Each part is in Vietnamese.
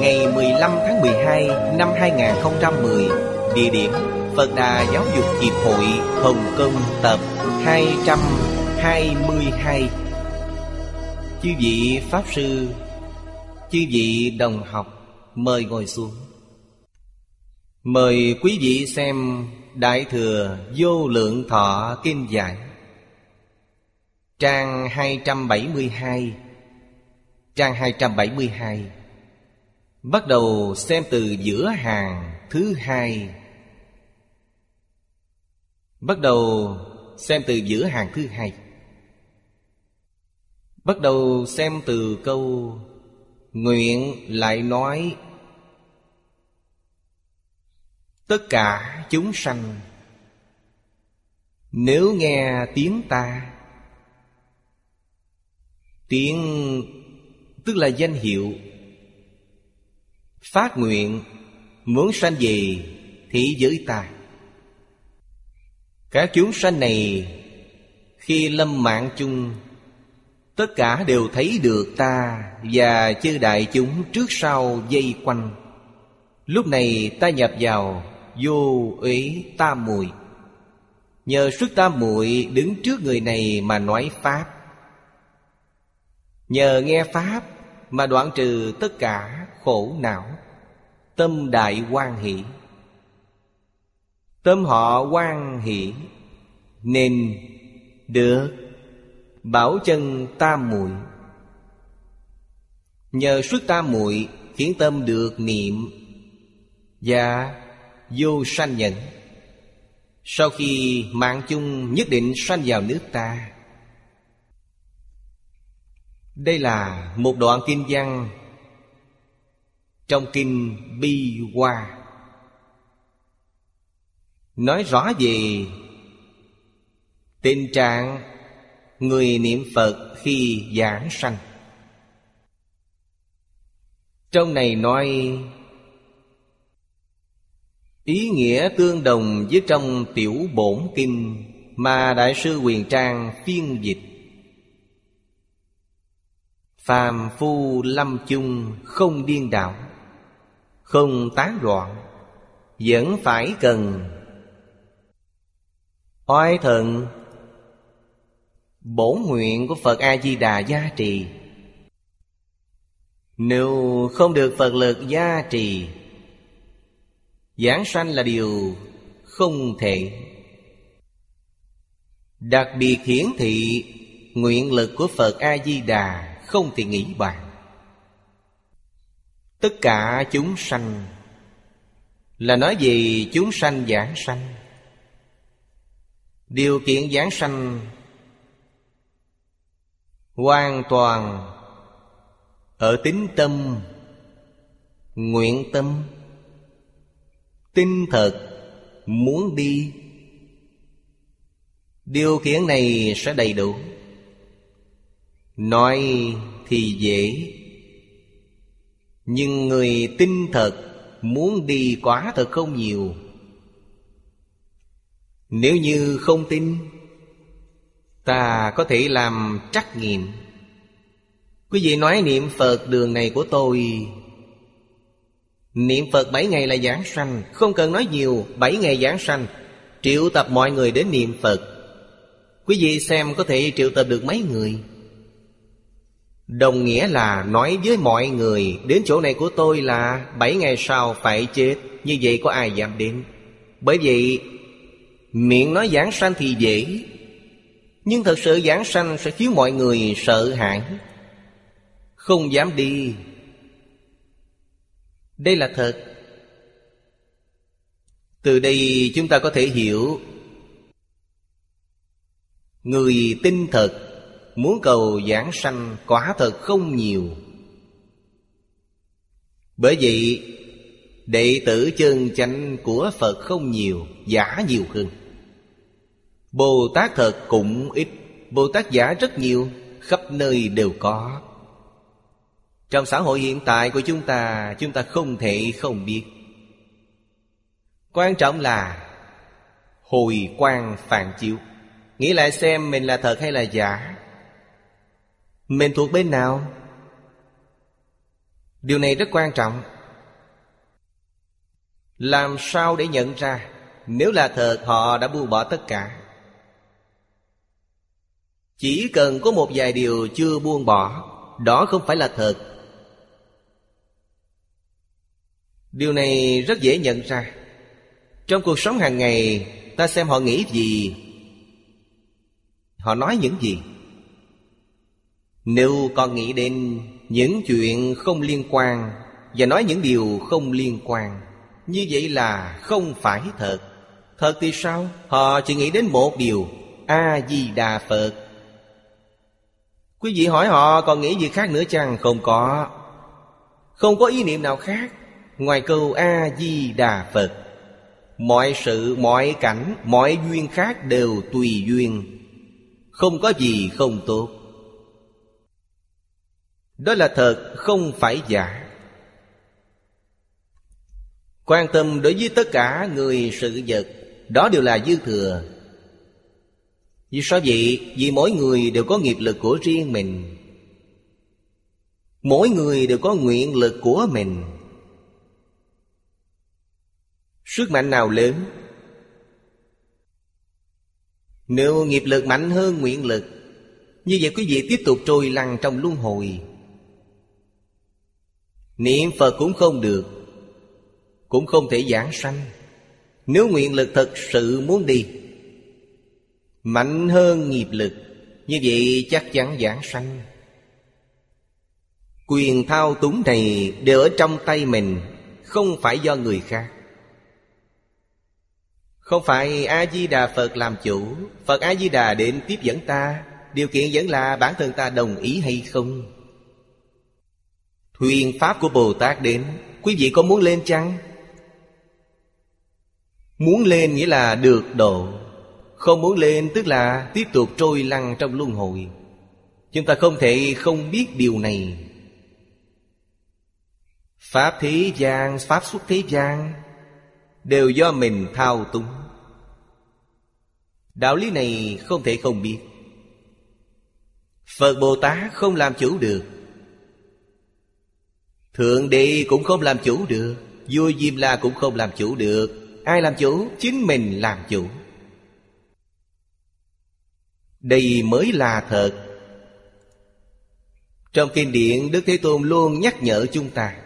Ngày 15 tháng 12 năm 2010 Địa điểm Phật Đà Giáo dục Hiệp hội Hồng Kông, tập 222 Chư vị Pháp Sư, Chư vị đồng học, Mời ngồi xuống. Mời quý vị xem Đại Thừa Vô Lượng Thọ Kinh Giải, Trang 272 Trang 272 Bắt đầu xem từ giữa hàng thứ hai. Bắt đầu xem từ giữa hàng thứ hai. Bắt đầu xem từ câu, Nguyện lại nói, Tất cả chúng sanh, Nếu nghe tiếng ta, Tiếng tức là danh hiệu Phát nguyện, muốn sanh về thế giới ta Các chúng sanh này, Khi lâm mạng chung, Tất cả đều thấy được ta Và chư đại chúng trước sau dây quanh. Lúc này ta nhập vào Vô uế tam muội. Nhờ sức tam muội đứng trước người này mà nói Pháp. Nhờ nghe Pháp mà đoạn trừ tất cả khổ não, Tâm đại quan hỷ. Tâm họ quan hỷ, Nên được Bảo chân tam muội. Nhờ xuất tam muội Khiến tâm được niệm Và vô sanh nhẫn. Sau khi mạng chung nhất định sanh vào nước ta, Đây là một đoạn kinh văn trong kinh Bi Hoa. Nói rõ về Tình trạng người niệm Phật khi giảng sanh. Trong này nói, Ý nghĩa tương đồng với trong tiểu bổn kinh Mà Đại sư Quyền Trang phiên dịch. Phàm phu lâm chung không điên đảo. Không tán loạn, Vẫn phải cần. Oai thần, bổ nguyện của Phật A-di-đà gia trì. Nếu không được Phật lực gia trì, Giảng sanh là điều không thể. Đặc biệt hiển thị Nguyện lực của Phật A-di-đà không thể nghĩ bàn. Tất cả chúng sanh. Là nói về chúng sanh giảng sanh? Điều kiện giảng sanh Hoàn toàn Ở tính tâm, Nguyện tâm, Tinh thật Muốn đi. Điều kiện này sẽ đầy đủ. Nói thì dễ. Nhưng người tin thật, Muốn đi quá thật không nhiều. Nếu như không tin, Ta có thể làm trắc nghiệm. Quý vị nói niệm Phật đường này của tôi, Niệm Phật bảy ngày là giảng sanh. Không cần nói nhiều, Bảy ngày giảng sanh, Triệu tập mọi người đến niệm Phật. Quý vị xem có thể triệu tập được mấy người? Đồng nghĩa là nói với mọi người, Đến chỗ này của tôi là bảy ngày sau phải chết. Như vậy có ai dám đến? Bởi vậy Miệng nói giảng sanh thì dễ. Nhưng thật sự giảng sanh sẽ khiến mọi người sợ hãi. Không dám đi. Đây là thật. Từ đây chúng ta có thể hiểu. Người tin thật. Muốn cầu giảng sanh quả thật không nhiều. Bởi vậy Đệ tử chân chánh của Phật không nhiều, Giả nhiều hơn. Bồ Tát thật cũng ít Bồ Tát giả rất nhiều, Khắp nơi đều có. Trong xã hội hiện tại của chúng ta Chúng ta không thể không biết. Quan trọng là Hồi quan phản chiếu. Nghĩ lại xem mình là thật hay là giả. Mình thuộc bên nào? Điều này rất quan trọng. Làm sao để nhận ra Nếu là thật họ đã buông bỏ tất cả? Chỉ cần có một vài điều chưa buông bỏ, Đó không phải là thật. Điều này rất dễ nhận ra. Trong cuộc sống hàng ngày, Ta xem họ nghĩ gì? Họ nói những gì? Nếu còn nghĩ đến những chuyện không liên quan Và nói những điều không liên quan Như vậy là không phải thật. Thật thì sao? Họ chỉ nghĩ đến một điều A-di-đà Phật. Quý vị hỏi họ còn nghĩ gì khác nữa chăng? Không có. Không có ý niệm nào khác Ngoài câu A-di-đà Phật. Mọi sự, mọi cảnh, mọi duyên khác đều tùy duyên. Không có gì không tốt. Đó là thật, không phải giả. Quan tâm đối với tất cả người sự vật, Đó đều là dư thừa. Vì sao vậy? Vì mỗi người đều có nghiệp lực của riêng mình. Mỗi người đều có nguyện lực của mình. Sức mạnh nào lớn? Nếu nghiệp lực mạnh hơn nguyện lực, Như vậy quý vị tiếp tục trôi lăn trong luân hồi. Niệm Phật cũng không được, Cũng không thể giảng sanh. Nếu nguyện lực thật sự muốn đi, Mạnh hơn nghiệp lực, Như vậy chắc chắn giảng sanh. Quyền thao túng này đều ở trong tay mình, Không phải do người khác. Không phải A-di-đà Phật làm chủ, Phật A-di-đà đến tiếp dẫn ta, Điều kiện vẫn là bản thân ta đồng ý hay không? Thuyền Pháp của Bồ Tát đến. Quý vị có muốn lên chăng? Muốn lên nghĩa là được độ. Không muốn lên tức là tiếp tục trôi lăn trong luân hồi. Chúng ta không thể không biết điều này. Pháp thế gian, Pháp xuất thế gian Đều do mình thao túng. Đạo lý này không thể không biết. Phật Bồ Tát không làm chủ được. Thượng Đế cũng không làm chủ được Vua Diêm La cũng không làm chủ được. Ai làm chủ? Chính mình làm chủ. Đây mới là thật. Trong kinh điển Đức Thế Tôn luôn nhắc nhở chúng ta.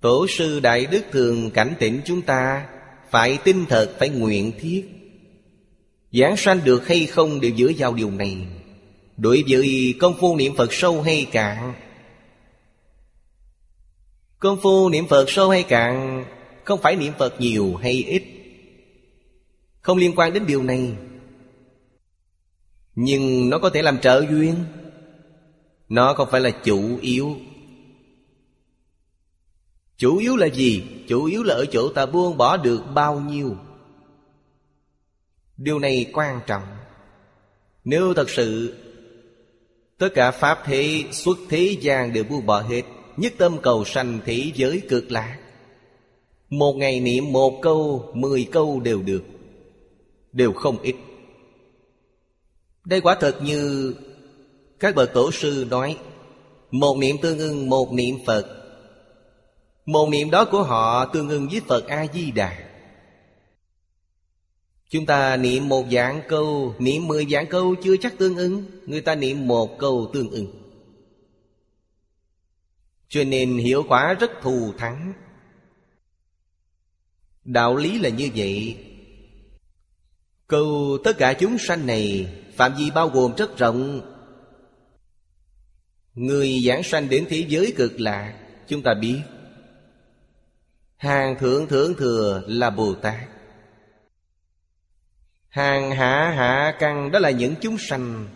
Tổ sư Đại Đức thường cảnh tỉnh chúng ta Phải tin thật, phải nguyện thiết. Giảng sanh được hay không đều dựa vào điều này. Đối với công phu niệm Phật sâu hay cạn Công phu niệm Phật sâu hay cạn, Không phải niệm Phật nhiều hay ít. Không liên quan đến điều này, Nhưng nó có thể làm trợ duyên. Nó không phải là chủ yếu. Chủ yếu là gì? Chủ yếu là ở chỗ ta buông bỏ được bao nhiêu. Điều này quan trọng. Nếu thật sự, Tất cả Pháp thế, xuất thế gian đều buông bỏ hết Nhất tâm cầu sanh thế giới cực lạc. Một ngày niệm một câu, Mười câu đều được. Đều không ít. Đây quả thật như Các bậc tổ sư nói, Một niệm tương ưng, một niệm Phật. Một niệm đó của họ tương ưng với Phật A-di-đà. Chúng ta niệm một dạng câu, Niệm mười dạng câu chưa chắc tương ứng Người ta niệm một câu tương ứng cho nên hiệu quả rất thù thắng. Đạo lý là như vậy. Câu tất cả chúng sanh này, Phạm vi bao gồm rất rộng. Người giảng sanh đến thế giới cực lạc Chúng ta biết. Hàng thượng thượng thừa là Bồ Tát. Hàng hạ hạ căn đó là những chúng sanh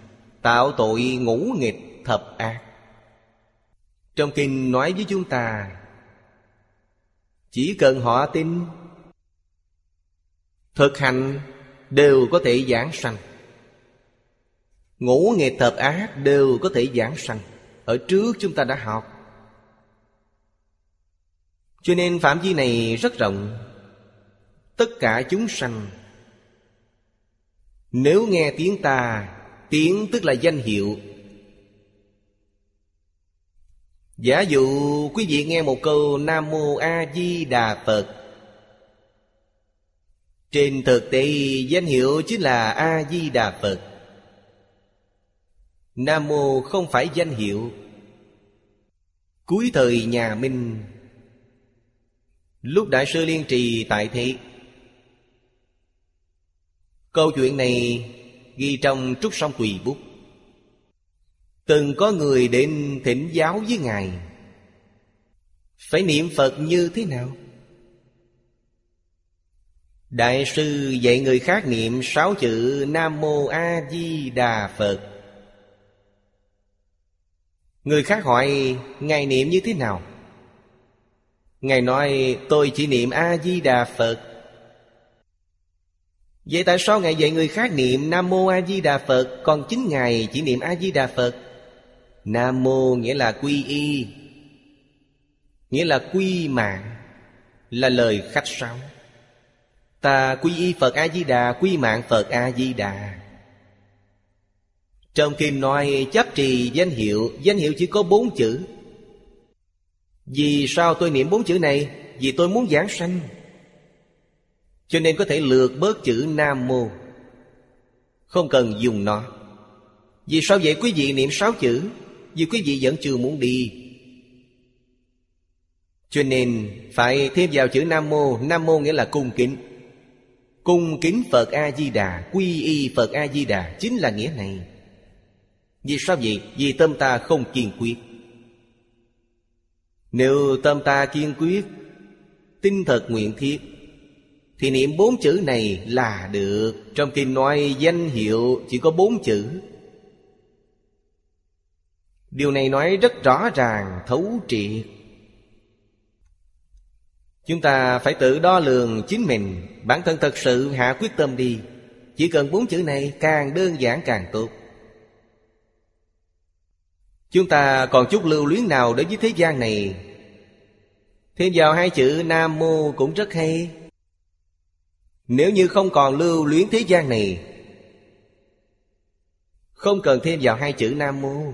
Tạo tội ngũ nghịch thập ác. Trong kinh nói với chúng ta, Chỉ cần họ tin, Thực hành đều có thể giảng sanh. Ngũ nghề thập ác đều có thể giảng sanh. Ở trước chúng ta đã học. Cho nên phạm vi này rất rộng. Tất cả chúng sanh, Nếu nghe tiếng ta, Tiếng tức là danh hiệu. Giả dụ quý vị nghe một câu Nam Mô A Di Đà Phật. Trên thực tế, danh hiệu chính là A Di Đà Phật. Nam Mô không phải danh hiệu. Cuối thời nhà Minh, Lúc Đại sư Liên Trì tại thế, Câu chuyện này ghi trong Trúc Song Tùy Bút. Từng có người đến thỉnh giáo với Ngài Phải niệm Phật như thế nào? Đại sư dạy người khác niệm sáu chữ Nam Mô A Di Đà Phật Người khác hỏi, Ngài niệm như thế nào? Ngài nói, tôi chỉ niệm A-di-đà Phật Vậy tại sao Ngài dạy người khác niệm Nam Mô A Di Đà Phật, Còn chính Ngài chỉ niệm A Di Đà Phật Nam Mô nghĩa là quy y. Nghĩa là quy mạng, Là lời khách sáo. Ta quy y Phật A Di Đà Quy mạng Phật A Di Đà trong kinh nói chấp trì danh hiệu Danh hiệu chỉ có bốn chữ. Vì sao tôi niệm bốn chữ này? Vì tôi muốn giảng sanh. Cho nên có thể lược bớt chữ Nam Mô. Không cần dùng nó. Vì sao vậy? Quý vị niệm sáu chữ. Vì quý vị vẫn chưa muốn đi. Cho nên phải thêm vào chữ Nam Mô. Nam Mô nghĩa là cung kính. Cung kính Phật A-di-đà, Quy y Phật A-di-đà Chính là nghĩa này. Vì sao vậy? Vì tâm ta không kiên quyết. Nếu tâm ta kiên quyết, Tinh thật nguyện thiết, Thì niệm bốn chữ này là được. Trong kinh nói danh hiệu chỉ có bốn chữ. Điều này nói rất rõ ràng, thấu triệt. Chúng ta phải tự đo lường chính mình. Bản thân thật sự hạ quyết tâm đi. Chỉ cần bốn chữ này càng đơn giản càng tốt. Chúng ta còn chút lưu luyến nào đối với thế gian này? Thêm vào hai chữ Nam Mô cũng rất hay. Nếu như không còn lưu luyến thế gian này Không cần thêm vào hai chữ Nam Mô.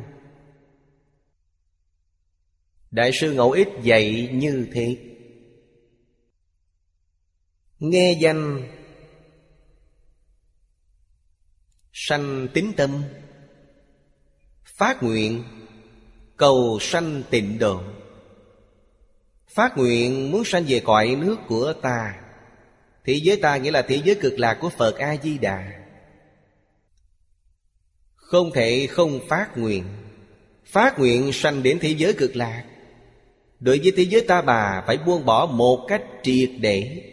Đại sư Ngẫu Ích dạy như thế. Nghe danh Sanh tính tâm, Phát nguyện Cầu sanh tịnh độ. Phát nguyện muốn sanh về cõi nước của ta. Thế giới ta nghĩa là thế giới cực lạc của Phật A-di-đà. Không thể không phát nguyện. Phát nguyện sanh đến thế giới cực lạc. Đối với thế giới ta bà, Phải buông bỏ một cách triệt để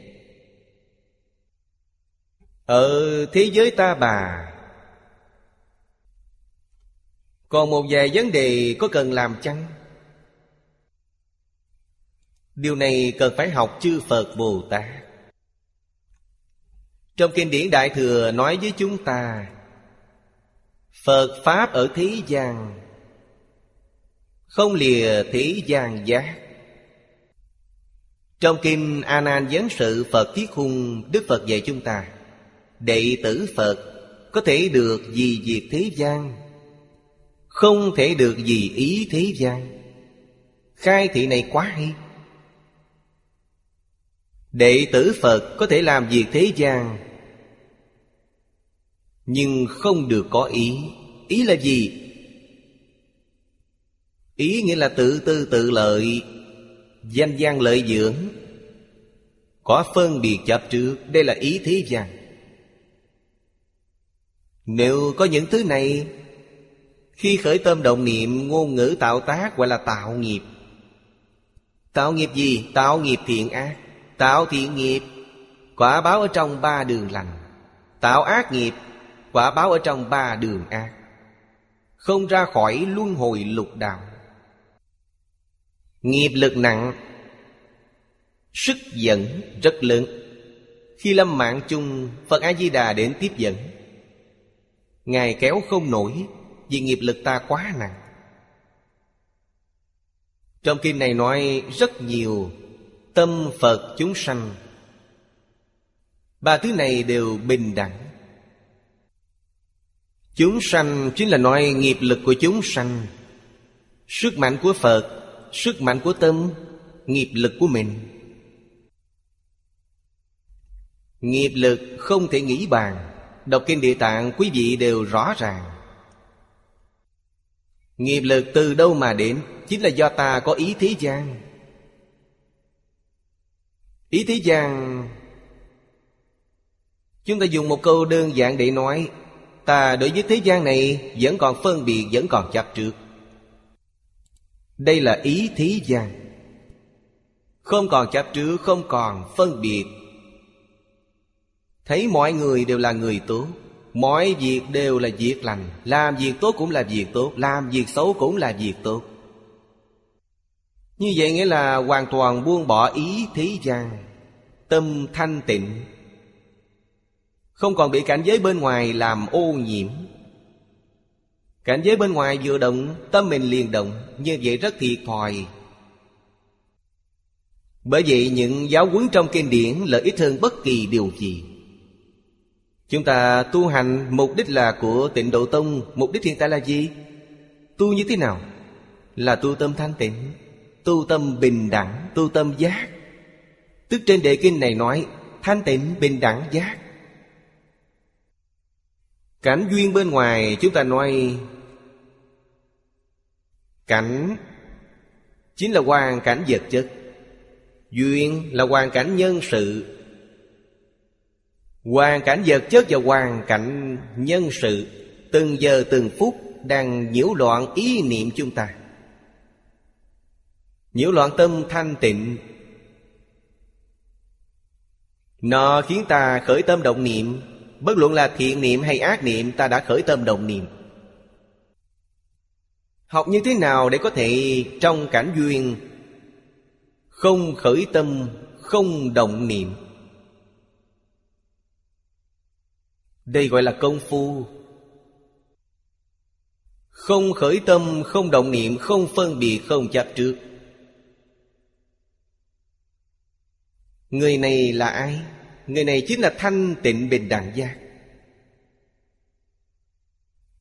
Ở thế giới ta bà, còn một vài vấn đề có cần làm chăng? Điều này cần phải học chư Phật Bồ Tát Trong kinh điển Đại Thừa nói với chúng ta, Phật Pháp ở thế gian không lìa thế gian giác Trong kinh A Nan Giáng sự, Phật Thiết Hung, Đức Phật dạy chúng ta, Đệ tử Phật có thể được gì diệt thế gian, không thể được gì ý thế gian. Khai thị này quá hay. Đệ tử Phật có thể làm việc thế gian, Nhưng không được có ý. Ý là gì? Ý nghĩa là tự tư tự lợi, Danh gian lợi dưỡng. Có phân biệt chấp trước, Đây là ý thế gian. Nếu có những thứ này, Khi khởi tâm động niệm, Ngôn ngữ tạo tác gọi là tạo nghiệp. Tạo nghiệp gì? Tạo nghiệp thiện ác, Tạo thiện nghiệp, Quả báo ở trong ba đường lành. Tạo ác nghiệp, Quả báo ở trong ba đường ác. Không ra khỏi luân hồi lục đạo. Nghiệp lực nặng, Sức dẫn rất lớn. Khi lâm mạng chung, Phật A-di-đà đến tiếp dẫn. Ngài kéo không nổi, Vì nghiệp lực ta quá nặng. Trong kinh này nói rất nhiều Tâm Phật chúng sanh. Ba thứ này đều bình đẳng. Chúng sanh chính là nói nghiệp lực của chúng sanh. Sức mạnh của Phật Sức mạnh của tâm, Nghiệp lực của mình. Nghiệp lực không thể nghĩ bàn. Đọc kinh địa tạng, quý vị đều rõ ràng. Nghiệp lực từ đâu mà đến? Chính là do ta có ý thế gian. Ý thế gian, Chúng ta dùng một câu đơn giản để nói, Ta đối với thế gian này Vẫn còn phân biệt, Vẫn còn chấp trước. Đây là ý thế gian. Không còn chấp trước, Không còn phân biệt. Thấy mọi người đều là người tốt, Mọi việc đều là việc lành. Làm việc tốt cũng là việc tốt, Làm việc xấu cũng là việc tốt. Như vậy nghĩa là hoàn toàn buông bỏ ý thế gian, Tâm thanh tịnh. Không còn bị cảnh giới bên ngoài làm ô nhiễm. Cảnh giới bên ngoài vừa động, Tâm mình liền động, Như vậy rất thiệt thòi Bởi vậy những giáo huấn trong kinh điển Lợi ích hơn bất kỳ điều gì Chúng ta tu hành, Mục đích là của tịnh độ tông, Mục đích hiện tại là gì? Tu như thế nào? Là tu tâm thanh tịnh, Tu tâm bình đẳng, Tu tâm giác Tức trên đề kinh này nói, Thanh tịnh, bình đẳng, giác Cảnh duyên bên ngoài, chúng ta nói Cảnh Chính là hoàn cảnh vật chất. Duyên là hoàn cảnh nhân sự. Hoàn cảnh vật chất và hoàn cảnh nhân sự, Từng giờ từng phút đang nhiễu loạn ý niệm chúng ta. Nhiễu loạn tâm thanh tịnh. Nó khiến ta khởi tâm động niệm. Bất luận là thiện niệm hay ác niệm Ta đã khởi tâm đồng niệm. Học như thế nào để có thể trong cảnh duyên Không khởi tâm, không động niệm? Đây gọi là công phu. Không khởi tâm, không động niệm, không phân biệt, không chấp trước. Người này là ai? Người này chính là thanh tịnh bình đẳng giác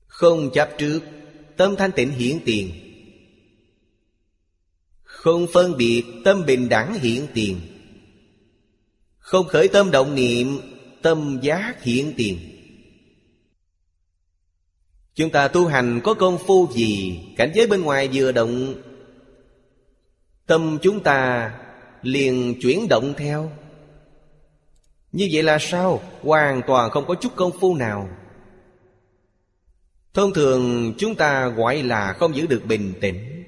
Không chấp trước, Tâm thanh tịnh hiển tiền. Không phân biệt, Tâm bình đẳng hiển tiền. Không khởi tâm động niệm, Tâm giác hiển tiền. Chúng ta tu hành có công phu gì, Cảnh giới bên ngoài vừa động, Tâm chúng ta liền chuyển động theo như vậy là sao? Hoàn toàn không có chút công phu nào. Thông thường chúng ta gọi là không giữ được bình tĩnh.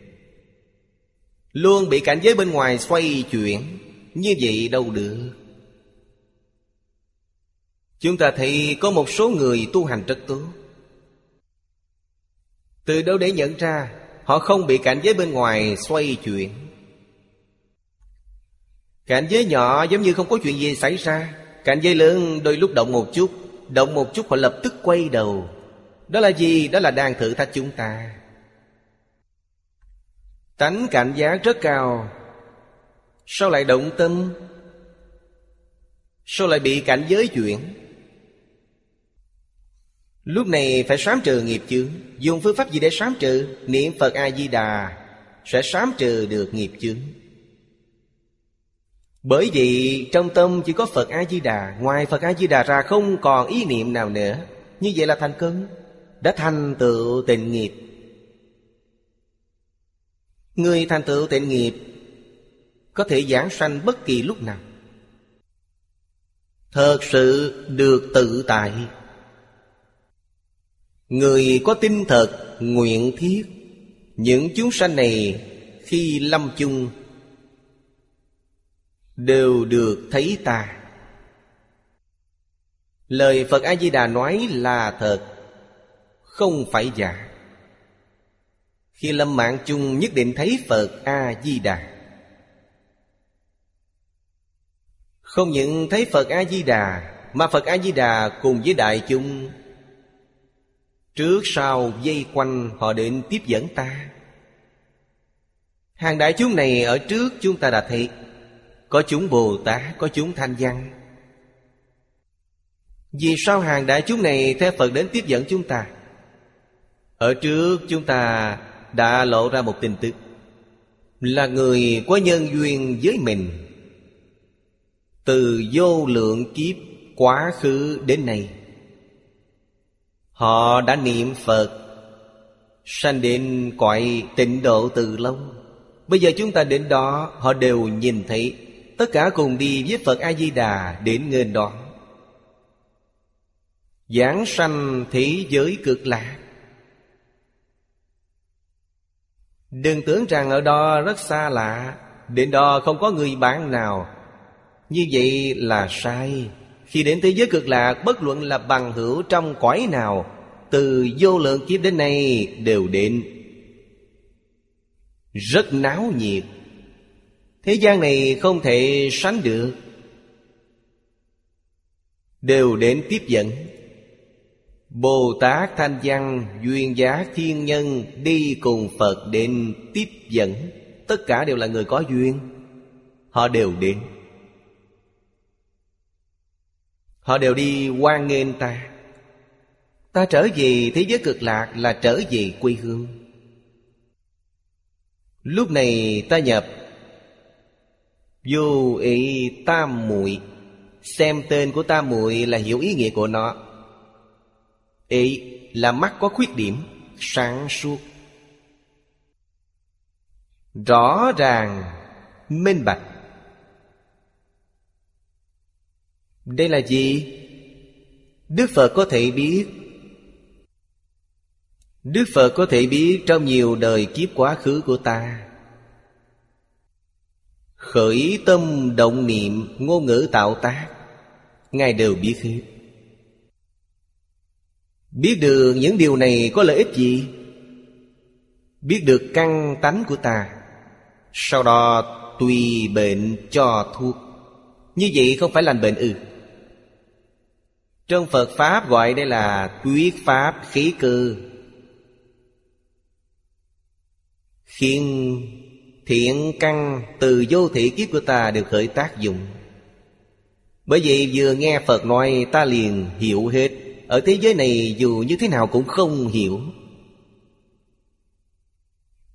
Luôn bị cảnh giới bên ngoài xoay chuyển. Như vậy đâu được. Chúng ta thấy có một số người tu hành rất tốt. Từ đâu để nhận ra Họ không bị cảnh giới bên ngoài xoay chuyển? Cảnh giới nhỏ giống như không có chuyện gì xảy ra. Cảnh giới lớn đôi lúc động một chút, Động một chút họ lập tức quay đầu Đó là gì? Đó là đang thử thách chúng ta Tánh cảnh giác rất cao Sao lại động tâm? Sao lại bị cảnh giới chuyển? Lúc này phải sám trừ nghiệp chướng Dùng phương pháp gì để sám trừ? Niệm Phật A-di-đà Sẽ sám trừ được nghiệp chướng bởi vì trong tâm chỉ có Phật A-di-đà, Ngoài Phật A-di-đà ra không còn ý niệm nào nữa. Như vậy là thành công Đã thành tựu tịnh nghiệp. Người thành tựu tịnh nghiệp Có thể giảng sanh bất kỳ lúc nào. Thật sự được tự tại. Người có tinh thật, nguyện thiết, Những chúng sanh này khi lâm chung Đều được thấy ta. Lời Phật A-di-đà nói là thật, Không phải giả. Khi lâm mạng chung nhất định thấy Phật A-di-đà. Không những thấy Phật A-di-đà, Mà Phật A-di-đà cùng với đại chúng. Trước sau dây quanh họ định tiếp dẫn ta. Hàng đại chúng này ở trước chúng ta đã thấy có chúng Bồ Tát, có chúng Thanh Văn. Vì sao hàng đại chúng này theo Phật đến tiếp dẫn chúng ta? Ở trước chúng ta đã lộ ra một tin tức Là người có nhân duyên với mình. Từ vô lượng kiếp quá khứ đến nay Họ đã niệm Phật Sanh đến cõi tịnh độ từ lâu. Bây giờ chúng ta đến đó Họ đều nhìn thấy. Tất cả cùng đi với Phật A-di-đà Đến nghênh đón. Giảng sanh thế giới cực lạc. Đừng tưởng rằng ở đó rất xa lạ, Đến đó không có người bạn nào. Như vậy là sai. Khi đến thế giới cực lạc, Bất luận là bằng hữu trong cõi nào, Từ vô lượng kiếp đến nay Đều đến. Rất náo nhiệt. Thế gian này không thể sánh được. Đều đến tiếp dẫn. Bồ Tát Thanh Văn, Duyên Giá Thiên Nhân Đi cùng Phật đến tiếp dẫn. Tất cả đều là người có duyên. Họ đều đến. Họ đều đi quan nghênh ta. Ta trở về thế giới cực lạc là trở về quê hương. Lúc này ta nhập Vô ý tam muội, Xem tên của tam muội là hiểu ý nghĩa của nó. Ý là mắt có khuyết điểm, Sáng suốt. Rõ ràng, Minh bạch. Đây là gì? Đức Phật có thể biết. Đức Phật có thể biết trong nhiều đời kiếp quá khứ của ta. Khởi tâm động niệm ngôn ngữ tạo tác. Ngài đều biết hết. Biết được những điều này có lợi ích gì? Biết được căn tánh của ta. Sau đó tùy bệnh cho thuốc. Như vậy không phải lành bệnh ư? Trong Phật Pháp gọi đây là Tuyết Pháp khí cơ. Khiến thiện căn từ vô thị kiếp của ta đều khởi tác dụng. Bởi vậy vừa nghe Phật nói, ta liền hiểu hết. Ở thế giới này dù như thế nào cũng không hiểu.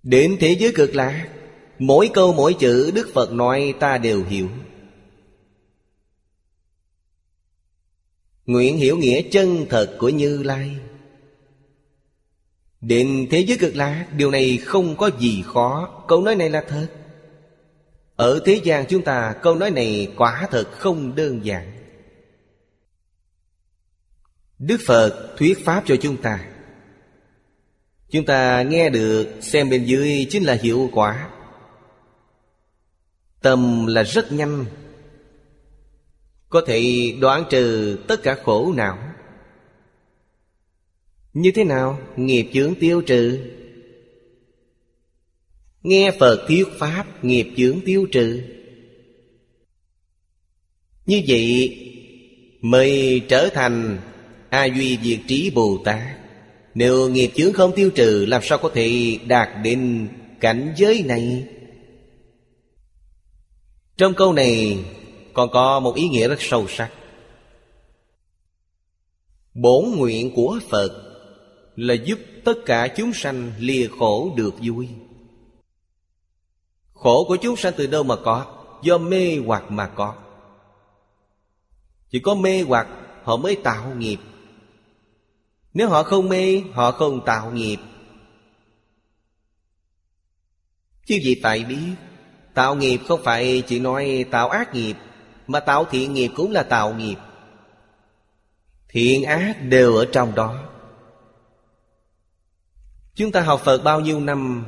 Đến thế giới cực lạc, Mỗi câu mỗi chữ Đức Phật nói ta đều hiểu. Nguyện hiểu nghĩa chân thật của Như Lai. Đến thế giới cực lạc Điều này không có gì khó. Câu nói này là thật. Ở thế gian chúng ta, Câu nói này quả thật không đơn giản. Đức Phật thuyết pháp cho chúng ta. Chúng ta nghe được, Xem bên dưới chính là hiệu quả. Tâm là rất nhanh. Có thể đoạn trừ tất cả khổ não như thế nào? Nghiệp chướng tiêu trừ. Nghe Phật thuyết Pháp, Nghiệp chướng tiêu trừ. Như vậy, Mới trở thành A Duy Diệt Trí Bồ Tát. Nếu nghiệp chướng không tiêu trừ, Làm sao có thể đạt đến cảnh giới này? Trong câu này Còn có một ý nghĩa rất sâu sắc. Bổn nguyện của Phật là giúp tất cả chúng sanh lìa khổ được vui. Khổ của chúng sanh từ đâu mà có? Do mê hoặc mà có. Chỉ có mê hoặc, họ mới tạo nghiệp. Nếu họ không mê, Họ không tạo nghiệp. Chứ gì tại biết? Tạo nghiệp không phải chỉ nói tạo ác nghiệp, Mà tạo thiện nghiệp cũng là tạo nghiệp. Thiện ác đều ở trong đó. Chúng ta học Phật bao nhiêu năm?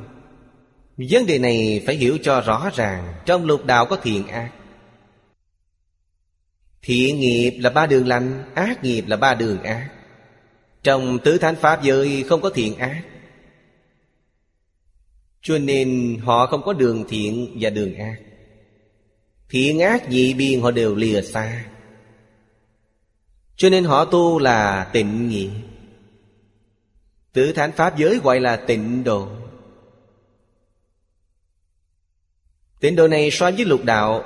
Vấn đề này phải hiểu cho rõ ràng. Trong lục đạo có thiện ác. Thiện nghiệp là ba đường lành, Ác nghiệp là ba đường ác. Trong tứ thánh pháp giới không có thiện ác. Cho nên họ không có đường thiện và đường ác. Thiện ác nhị biên họ đều lìa xa. Cho nên họ tu là tịnh nghiệp Tứ thánh pháp giới gọi là tịnh độ. Tịnh độ này so với lục đạo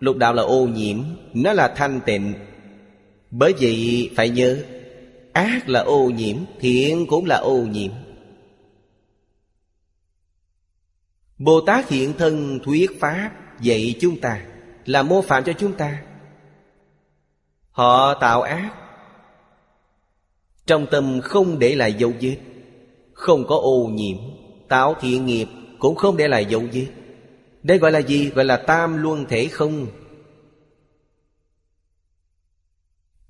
Lục đạo là ô nhiễm, Nó là thanh tịnh. Bởi vậy, phải nhớ, Ác là ô nhiễm, Thiện cũng là ô nhiễm. Bồ Tát hiện thân thuyết Pháp Dạy chúng ta, Là mô phạm cho chúng ta. Họ tạo ác trong tâm không để lại dấu vết, Không có ô nhiễm Tạo thiện nghiệp cũng không để lại dấu vết. Đây gọi là gì? Gọi là tam luân thể không.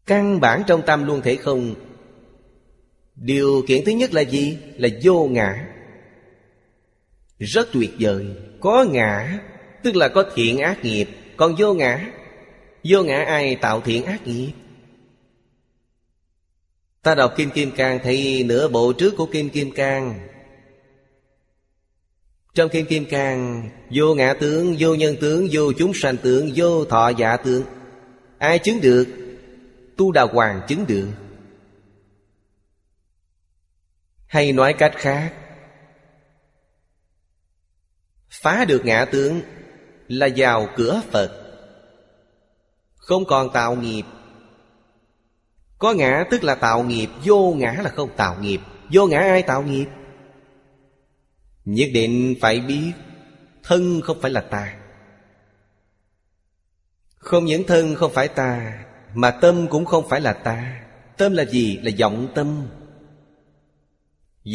Căn bản trong tam luân thể không, Điều kiện thứ nhất là gì? Là vô ngã. Rất tuyệt vời. Có ngã, Tức là có thiện ác nghiệp, Còn vô ngã Vô ngã ai tạo thiện ác nghiệp? Ta đọc Kim Kim Cang thấy nửa bộ trước của Kim Kim Cang. Trong Kim Kim Cang Vô ngã tướng, vô nhân tướng, vô chúng sanh tướng, vô thọ giả tướng. Ai chứng được? Tu Đà Hoàng chứng được. Hay nói cách khác Phá được ngã tướng Là vào cửa Phật Không còn tạo nghiệp. Có ngã tức là tạo nghiệp, Vô ngã là không tạo nghiệp. Vô ngã ai tạo nghiệp? Nhất định phải biết, Thân không phải là ta. Không những thân không phải ta, Mà tâm cũng không phải là ta. Tâm là gì? Là vọng tâm.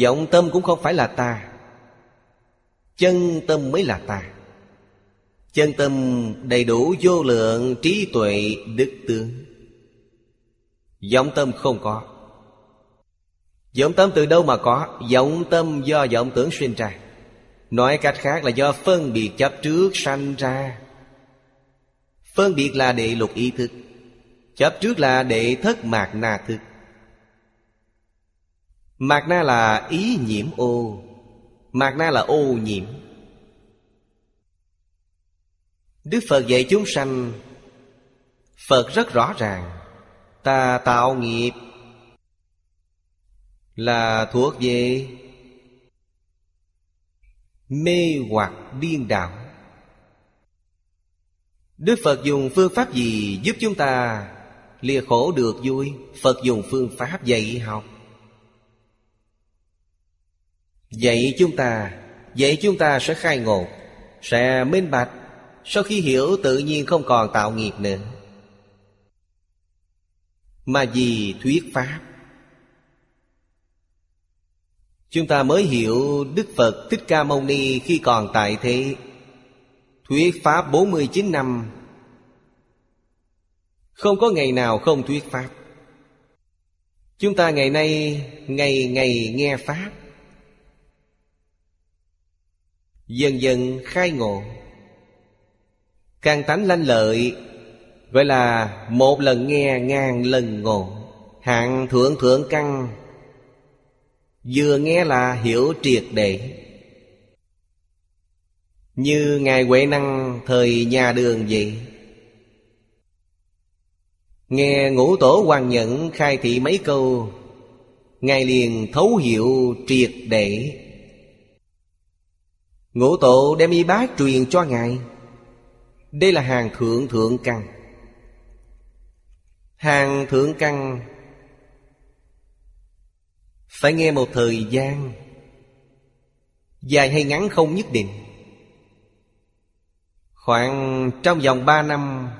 Vọng tâm cũng không phải là ta. Chân tâm mới là ta. Chân tâm đầy đủ vô lượng trí tuệ đức tướng. Vọng tâm không có. Vọng tâm từ đâu mà có? Vọng tâm do vọng tưởng sinh ra. Nói cách khác là do phân biệt chấp trước sanh ra. Phân biệt là đệ lục ý thức, Chấp trước là đệ thất mạc na thức. Mạc na là ý nhiễm ô, Mạc na là ô nhiễm. Đức Phật dạy chúng sanh Phật rất rõ ràng. Ta tạo nghiệp. Là thuộc về mê hoặc điên đảo đức phật dùng phương pháp gì giúp chúng ta lìa khổ được vui? Phật dùng phương pháp dạy học. Dạy chúng ta, dạy chúng ta sẽ khai ngộ, sẽ minh bạch. Sau khi hiểu tự nhiên không còn tạo nghiệp nữa mà vì thuyết pháp. Chúng ta mới hiểu Đức Phật Thích Ca Mâu Ni khi còn tại thế. Thuyết Pháp 49 năm. Không có ngày nào không thuyết Pháp. Chúng ta ngày nay, ngày ngày nghe Pháp. Dần dần khai ngộ. Càng tánh lanh lợi Gọi là một lần nghe, ngàn lần ngộ. Hạng thượng thượng căn, Vừa nghe là hiểu triệt để. Như Ngài Huệ Năng thời nhà đường vậy. Nghe ngũ tổ hoàng nhẫn khai thị mấy câu, Ngài liền thấu hiểu triệt để. Ngũ tổ đem y bác truyền cho Ngài. Đây là hàng thượng thượng căn. Hàng thượng căn. Phải nghe một thời gian. Dài hay ngắn không nhất định. Khoảng trong vòng ba năm.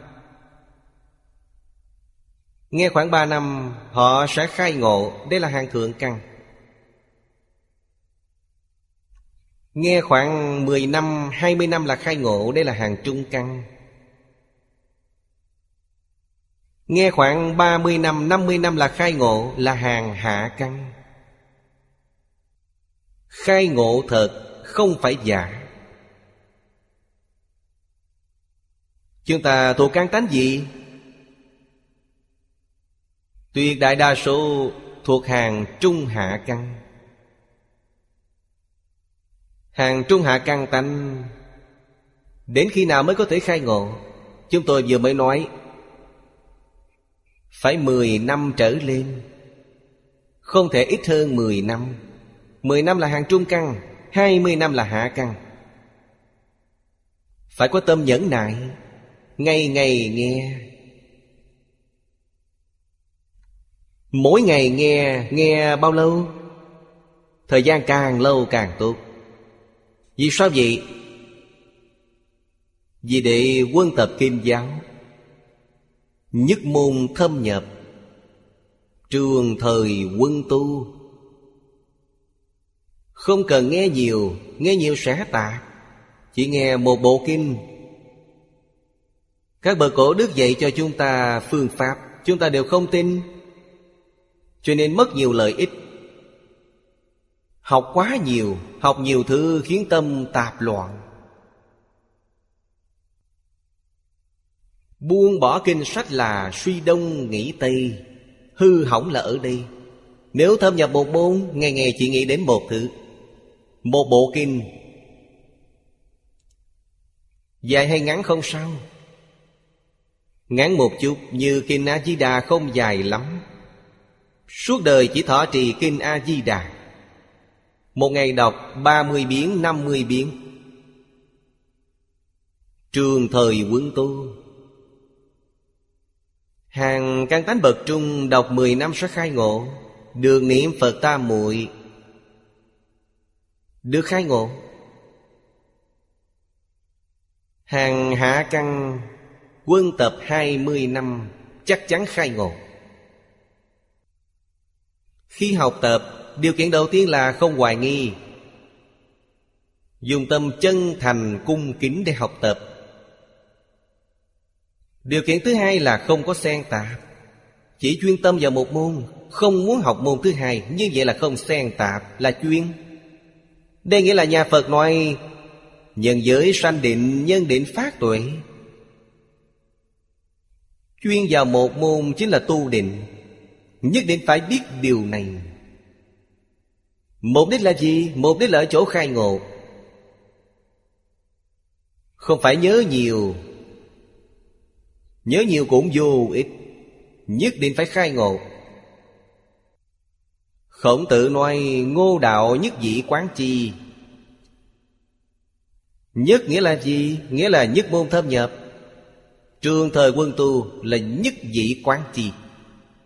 Nghe khoảng 3 năm, Họ sẽ khai ngộ. Đây là hàng thượng căn. Nghe khoảng 10 năm 20 năm là khai ngộ. Đây là hàng trung căn. Nghe khoảng 30 năm 50 năm là khai ngộ, Là hàng hạ căn. Khai ngộ thật, Không phải giả. Chúng ta thuộc căn tánh gì? Tuyệt đại đa số thuộc hàng trung hạ căn. Hàng trung hạ căn tánh, Đến khi nào mới có thể khai ngộ? Chúng tôi vừa mới nói phải 10 năm trở lên. Không thể ít hơn 10 năm. 10 năm là hàng trung căn 20 năm là hạ căn. Phải có tâm nhẫn nại, Ngày ngày nghe. Mỗi ngày nghe Nghe bao lâu? Thời gian càng lâu càng tốt. Vì sao vậy? Vì để quân tập kim giáo. Nhất môn thâm nhập, Trường thời quân tu. Không cần nghe nhiều Nghe nhiều sẽ tạ Chỉ nghe một bộ kinh. Các bậc cổ đức dạy cho chúng ta phương pháp, Chúng ta đều không tin. Cho nên mất nhiều lợi ích. Học quá nhiều, Học nhiều thứ khiến tâm tạp loạn. Buông bỏ kinh sách là suy đông nghĩ tây. Hư hỏng là ở đây. Nếu thâm nhập một môn Ngày ngày chỉ nghĩ đến một thứ Một bộ kinh. Dài hay ngắn không sao. Ngắn một chút như kinh A-di-đà không dài lắm. Suốt đời chỉ thọ trì Kinh A-di-đà. Một ngày đọc 30 biến, 50 biến. Trường thời quân tu Hàng căn tánh bậc trung đọc 10 năm sẽ khai ngộ. Được niệm Phật ta muội. Được khai ngộ. Hàng hạ căn quân tập 20 năm Chắc chắn khai ngộ. Khi học tập, Điều kiện đầu tiên là không hoài nghi. Dùng tâm chân thành cung kính để học tập. Điều kiện thứ hai là không có xen tạp. Chỉ chuyên tâm vào một môn, Không muốn học môn thứ hai, Như vậy là không xen tạp, Là chuyên. Đây nghĩa là nhà Phật nói, Nhân giới sanh định, Nhân định phát tuệ. Chuyên vào một môn chính là tu định, Nhất định phải biết điều này. Mục đích là gì? Mục đích là ở chỗ khai ngộ. Không phải nhớ nhiều Nhớ nhiều cũng vô ích. Nhất định phải khai ngộ. Khổng tử nói, ngô đạo nhất dĩ quán chi. Nhất nghĩa là gì? Nghĩa là nhất môn thâm nhập. Trường thời quân tu là nhất dĩ quán chi.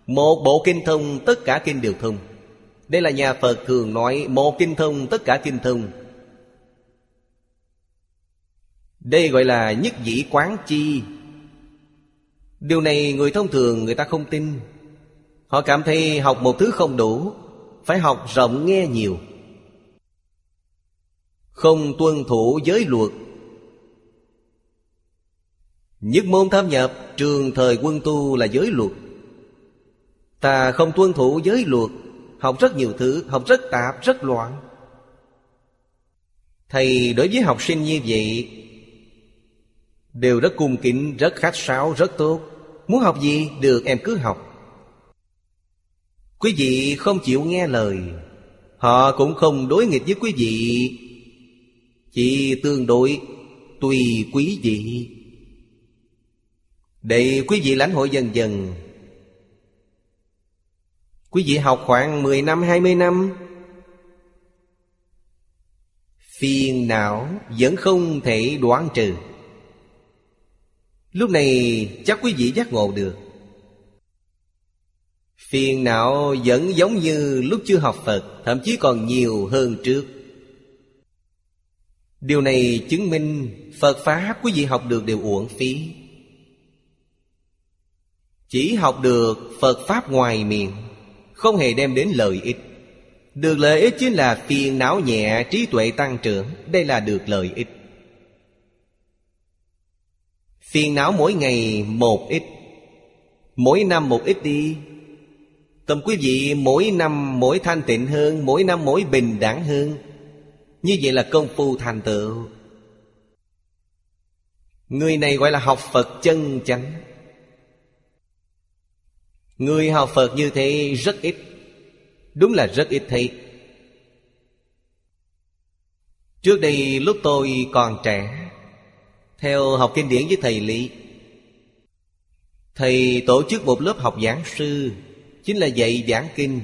Một bộ kinh thông, tất cả kinh đều thông. Đây là nhà Phật thường nói, Một kinh thông, tất cả kinh thông. Đây gọi là nhất dĩ quán chi. Điều này người thông thường người ta không tin. Họ cảm thấy học một thứ không đủ Phải học rộng nghe nhiều. Không tuân thủ giới luật. Nhất môn tham nhập Trường thời quân tu là giới luật. Ta không tuân thủ giới luật Học rất nhiều thứ Học rất tạp, rất loạn. Thầy đối với học sinh như vậy Đều rất cung kính, rất khách sáo, rất tốt. Muốn học gì được em cứ học. Quý vị không chịu nghe lời Họ cũng không đối nghịch với quý vị. Chỉ tương đối tùy quý vị. Để quý vị lãnh hội dần dần. Quý vị học khoảng 10 năm, 20 năm. Phiền não vẫn không thể đoán trừ. Lúc này chắc quý vị giác ngộ được. Phiền não vẫn giống như lúc chưa học Phật, Thậm chí còn nhiều hơn trước. Điều này chứng minh Phật Pháp quý vị học được đều uổng phí. Chỉ học được Phật Pháp ngoài miệng, Không hề đem đến lợi ích. Được lợi ích chính là phiền não nhẹ, Trí tuệ tăng trưởng, Đây là được lợi ích. Phiền não mỗi ngày một ít. Mỗi năm một ít đi. Tâm quý vị, mỗi năm mỗi thanh tịnh hơn, Mỗi năm mỗi bình đẳng hơn. Như vậy là công phu thành tựu. Người này gọi là học Phật chân chánh. Người học Phật như thế rất ít. Đúng là rất ít thấy. Trước đây lúc tôi còn trẻ theo học kinh điển với thầy Lý, Thầy tổ chức một lớp học giảng sư, Chính là dạy giảng kinh.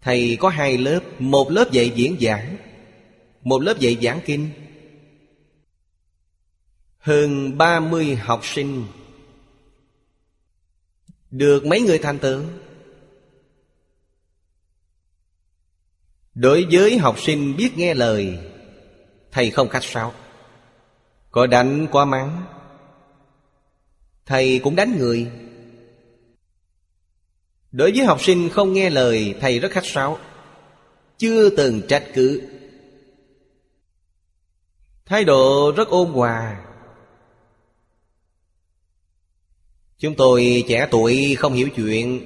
Thầy có hai lớp, Một lớp dạy diễn giảng, Một lớp dạy giảng kinh. Hơn ba mươi học sinh Được mấy người thành tựu? Đối với học sinh biết nghe lời, Thầy không khách sáo. Có đánh quá mắng. Thầy cũng đánh người. Đối với học sinh không nghe lời, Thầy rất khách sáo. Chưa từng trách cứ. Thái độ rất ôn hòa. Chúng tôi trẻ tuổi không hiểu chuyện.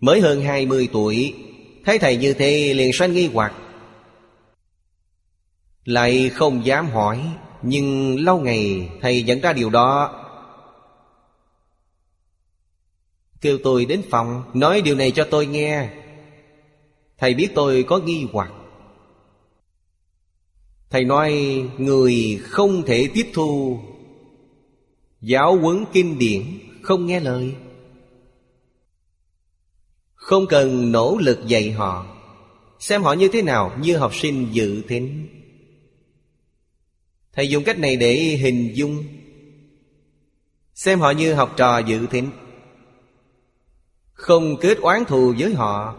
Mới hơn 20 tuổi, Thấy thầy như thế liền sanh nghi hoặc. Lại không dám hỏi. Nhưng lâu ngày thầy nhận ra điều đó. Kêu tôi đến phòng, Nói điều này cho tôi nghe. Thầy biết tôi có nghi hoặc. Thầy nói, người không thể tiếp thu. Giáo huấn kinh điển, Không nghe lời. Không cần nỗ lực dạy họ. Xem họ như thế nào, Như học sinh dự thính. Thầy dùng cách này để hình dung. Xem họ như học trò dự thính. Không kết oán thù với họ.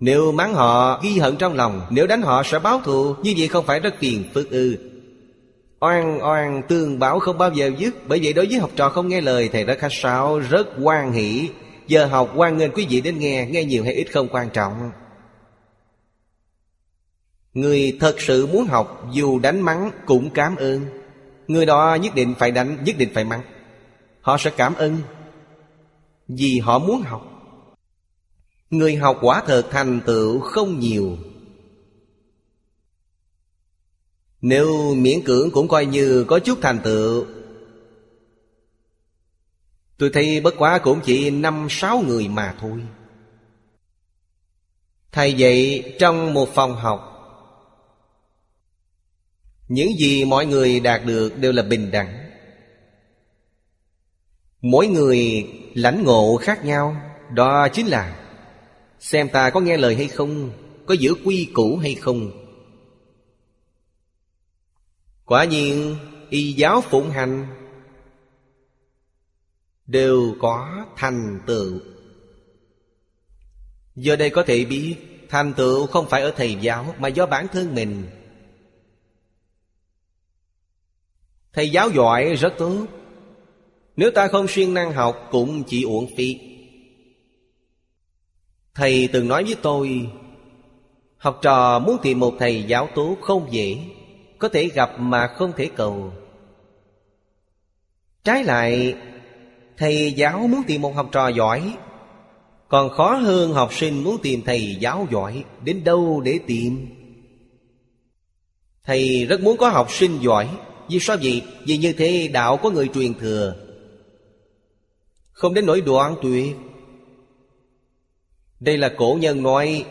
Nếu mắng họ ghi hận trong lòng. Nếu đánh họ sẽ báo thù. Như vậy không phải rất phiền phức ư. Oan oan tương báo không bao giờ dứt. Bởi vậy đối với học trò không nghe lời Thầy rất khách sáo, rất quan hỷ. Giờ học quan nghênh quý vị đến nghe. Nghe nhiều hay ít không quan trọng. Người thật sự muốn học, Dù đánh mắng cũng cảm ơn. Người đó nhất định phải đánh, Nhất định phải mắng. Họ sẽ cảm ơn vì họ muốn học. Người học quả thật thành tựu không nhiều. Nếu miễn cưỡng cũng coi như có chút thành tựu, Tôi thấy bất quá cũng chỉ năm sáu người mà thôi. Thầy dạy trong một phòng học những gì mọi người đạt được đều là bình đẳng. Mỗi người lãnh ngộ khác nhau, Đó chính là, Xem ta có nghe lời hay không, Có giữ quy củ hay không. Quả nhiên, y giáo phụng hành Đều có thành tựu. Giờ đây có thể biết, Thành tựu không phải ở thầy giáo Mà do bản thân mình Thầy giáo giỏi rất tốt. Nếu ta không siêng năng học, cũng chỉ uổng phí. Thầy từng nói với tôi, Học trò muốn tìm một thầy giáo tốt không dễ, Có thể gặp mà không thể cầu. Trái lại, Thầy giáo muốn tìm một học trò giỏi, Còn khó hơn học sinh muốn tìm thầy giáo giỏi Đến đâu để tìm. Thầy rất muốn có học sinh giỏi vì sao vậy? Vì như thế đạo có người truyền thừa. Không đến nỗi đoạn tuyệt. Đây là cổ nhân nói,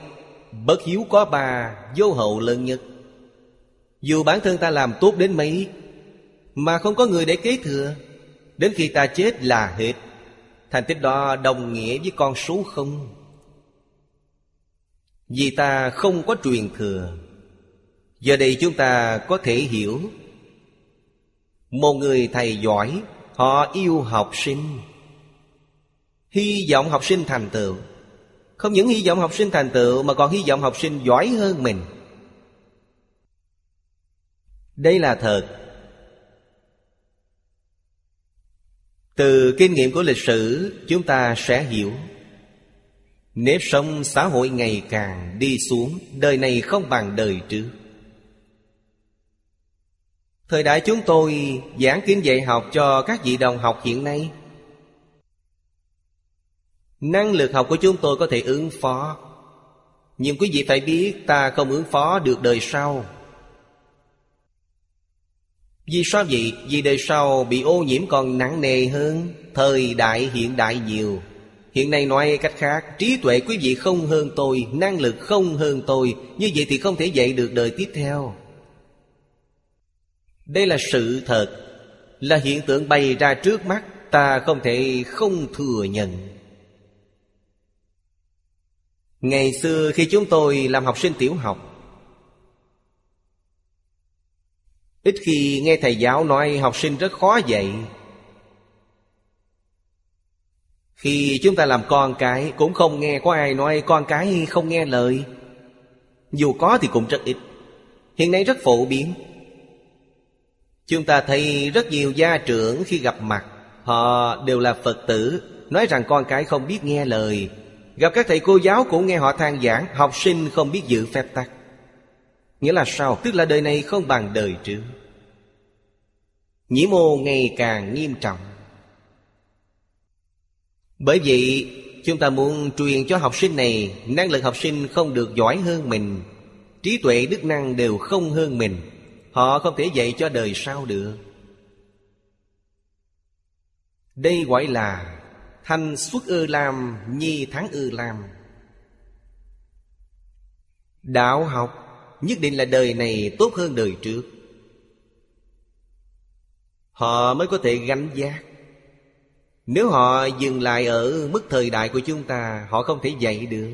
Bất hiếu có bà, Vô hậu lớn nhất. Dù bản thân ta làm tốt đến mấy, Mà không có người để kế thừa, Đến khi ta chết là hết. Thành tích đó đồng nghĩa với con số không. Vì ta không có truyền thừa, Giờ đây chúng ta có thể hiểu một người thầy giỏi, Họ yêu học sinh. Hy vọng học sinh thành tựu. Không những hy vọng học sinh thành tựu, Mà còn hy vọng học sinh giỏi hơn mình. Đây là thật. Từ kinh nghiệm của lịch sử, Chúng ta sẽ hiểu. Nếp sống xã hội ngày càng đi xuống, Đời này không bằng đời trước. Thời đại chúng tôi giảng kinh dạy học cho các vị đồng học hiện nay. Năng lực học của chúng tôi có thể ứng phó. Nhưng quý vị phải biết, ta không ứng phó được đời sau. Vì sao vậy? Vì đời sau bị ô nhiễm còn nặng nề hơn. Thời đại hiện đại nhiều. Hiện nay nói cách khác, Trí tuệ quý vị không hơn tôi, Năng lực không hơn tôi. Như vậy thì không thể dạy được đời tiếp theo. Đây là sự thật, Là hiện tượng bày ra trước mắt, Ta không thể không thừa nhận. Ngày xưa khi chúng tôi làm học sinh tiểu học, Ít khi nghe thầy giáo nói học sinh rất khó dạy. Khi chúng ta làm con cái, Cũng không nghe có ai nói con cái không nghe lời. Dù có thì cũng rất ít. Hiện nay rất phổ biến. Chúng ta thấy rất nhiều gia trưởng khi gặp mặt, Họ đều là Phật tử, Nói rằng con cái không biết nghe lời. Gặp các thầy cô giáo cũng nghe họ than giảng, Học sinh không biết giữ phép tắc. Nghĩa là sao? Tức là đời này không bằng đời trước. Nhĩ mô ngày càng nghiêm trọng. Bởi vậy, chúng ta muốn truyền cho học sinh này, Năng lực học sinh không được giỏi hơn mình. Trí tuệ, đức năng đều không hơn mình. Họ không thể dạy cho đời sau được. Đây gọi là Thanh xuất ư lam, Nhi thắng ư lam. Đạo học Nhất định là đời này tốt hơn đời trước. Họ mới có thể gánh giác. Nếu họ dừng lại ở mức thời đại của chúng ta, Họ không thể dạy được.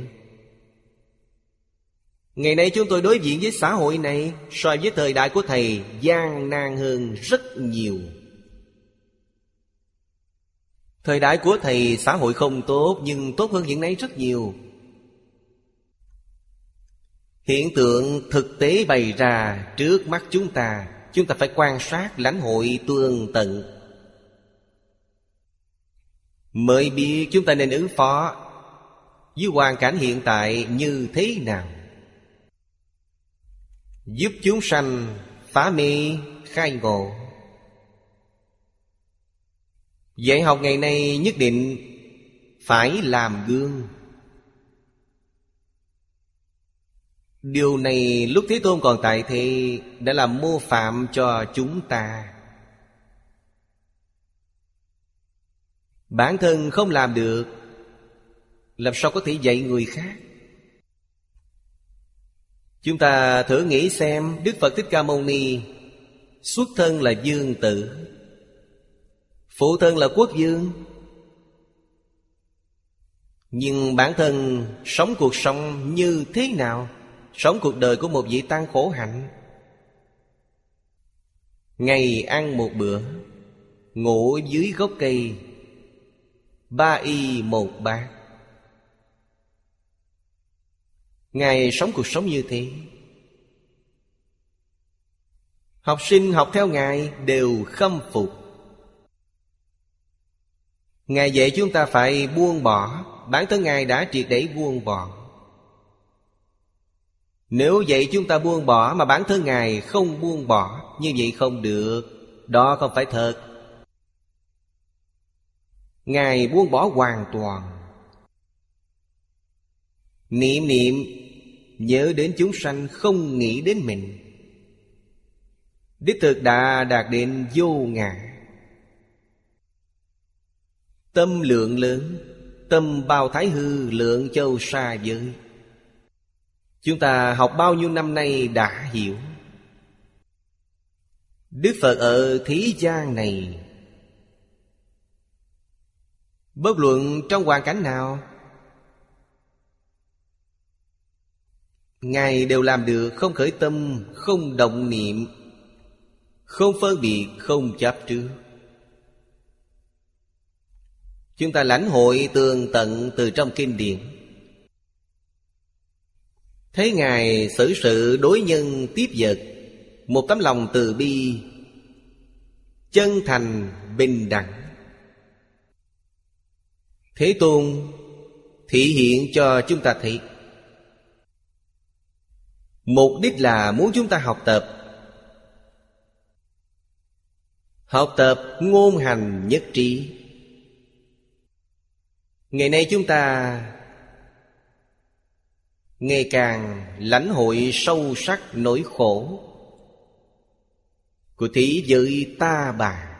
Ngày nay chúng tôi đối diện với xã hội này So với thời đại của Thầy gian nan hơn rất nhiều. Thời đại của thầy xã hội không tốt Nhưng tốt hơn hiện nay rất nhiều. Hiện tượng thực tế bày ra trước mắt chúng ta Chúng ta phải quan sát lãnh hội tương tận. Mới biết chúng ta nên ứng phó Với hoàn cảnh hiện tại như thế nào. Giúp chúng sanh phá mê khai ngộ. Dạy học ngày nay nhất định phải làm gương. Điều này lúc Thế Tôn còn tại thì đã làm mô phạm cho chúng ta. Bản thân không làm được, Làm sao có thể dạy người khác? Chúng ta thử nghĩ xem Đức Phật Thích Ca Mâu Ni Xuất thân là dương tử, Phụ thân là quốc dương. Nhưng bản thân sống cuộc sống như thế nào? Sống cuộc đời của một vị tăng khổ hạnh. Ngày ăn một bữa, Ngủ dưới gốc cây, Ba y một bát. Ngài sống cuộc sống như thế. Học sinh học theo Ngài đều khâm phục. Ngài dạy chúng ta phải buông bỏ, Bản thân Ngài đã triệt để buông bỏ. Nếu vậy chúng ta buông bỏ Mà bản thân Ngài không buông bỏ, Như vậy không được. Đó không phải thật. Ngài buông bỏ hoàn toàn. Niệm niệm Nhớ đến chúng sanh không nghĩ đến mình. Đích thực đã đạt đến vô ngã. Tâm lượng lớn, Tâm bao thái hư lượng châu xa giới. Chúng ta học bao nhiêu năm nay đã hiểu. Đức Phật ở thế gian này. Bất luận trong hoàn cảnh nào Ngài đều làm được, không khởi tâm, Không động niệm, Không phân biệt, Không chấp trước. Chúng ta lãnh hội tường tận từ trong kinh điển. Thấy Ngài xử sự đối nhân tiếp vật, Một tấm lòng từ bi, Chân thành, bình đẳng. Thế Tôn thị hiện cho chúng ta thấy Mục đích là muốn chúng ta học tập. Học tập ngôn hành nhất trí. Ngày nay chúng ta Ngày càng lãnh hội sâu sắc nỗi khổ Của thế giới ta bà.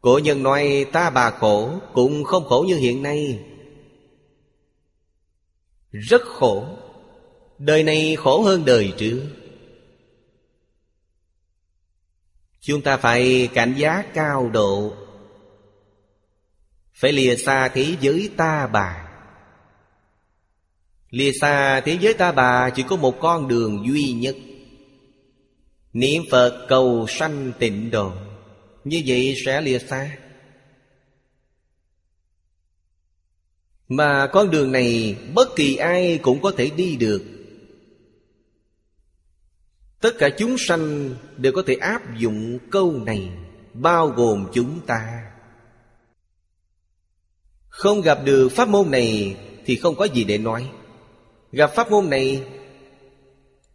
Cổ nhân nói ta bà khổ Cũng không khổ như hiện nay. Rất khổ. Đời này khổ hơn đời trước. Chúng ta phải cảnh giác cao độ. Phải lìa xa thế giới ta bà. Lìa xa thế giới ta bà Chỉ có một con đường duy nhất. Niệm Phật cầu sanh tịnh độ. Như vậy sẽ lìa xa. Mà con đường này bất kỳ ai cũng có thể đi được. Tất cả chúng sanh đều có thể áp dụng câu này, Bao gồm chúng ta. Không gặp được pháp môn này Thì không có gì để nói. Gặp pháp môn này,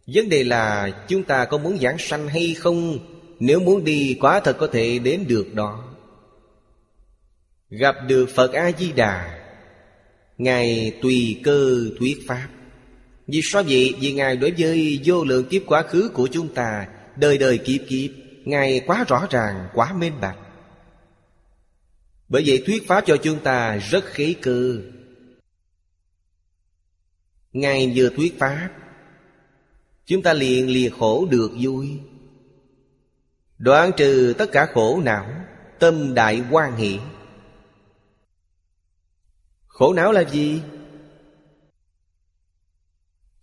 Vấn đề là chúng ta có muốn giảng sanh hay không, Nếu muốn đi quá thật có thể đến được đó. Gặp được Phật A-di-đà Ngài tùy cơ thuyết Pháp vì sao vậy? Vì Ngài đối với vô lượng kiếp quá khứ của chúng ta Đời đời kiếp kiếp Ngài quá rõ ràng, quá minh bạch Bởi vậy thuyết pháp cho chúng ta rất khí cơ Ngài vừa thuyết pháp Chúng ta liền lìa khổ được vui Đoạn trừ tất cả khổ não Tâm đại quan hỷ Khổ não là gì?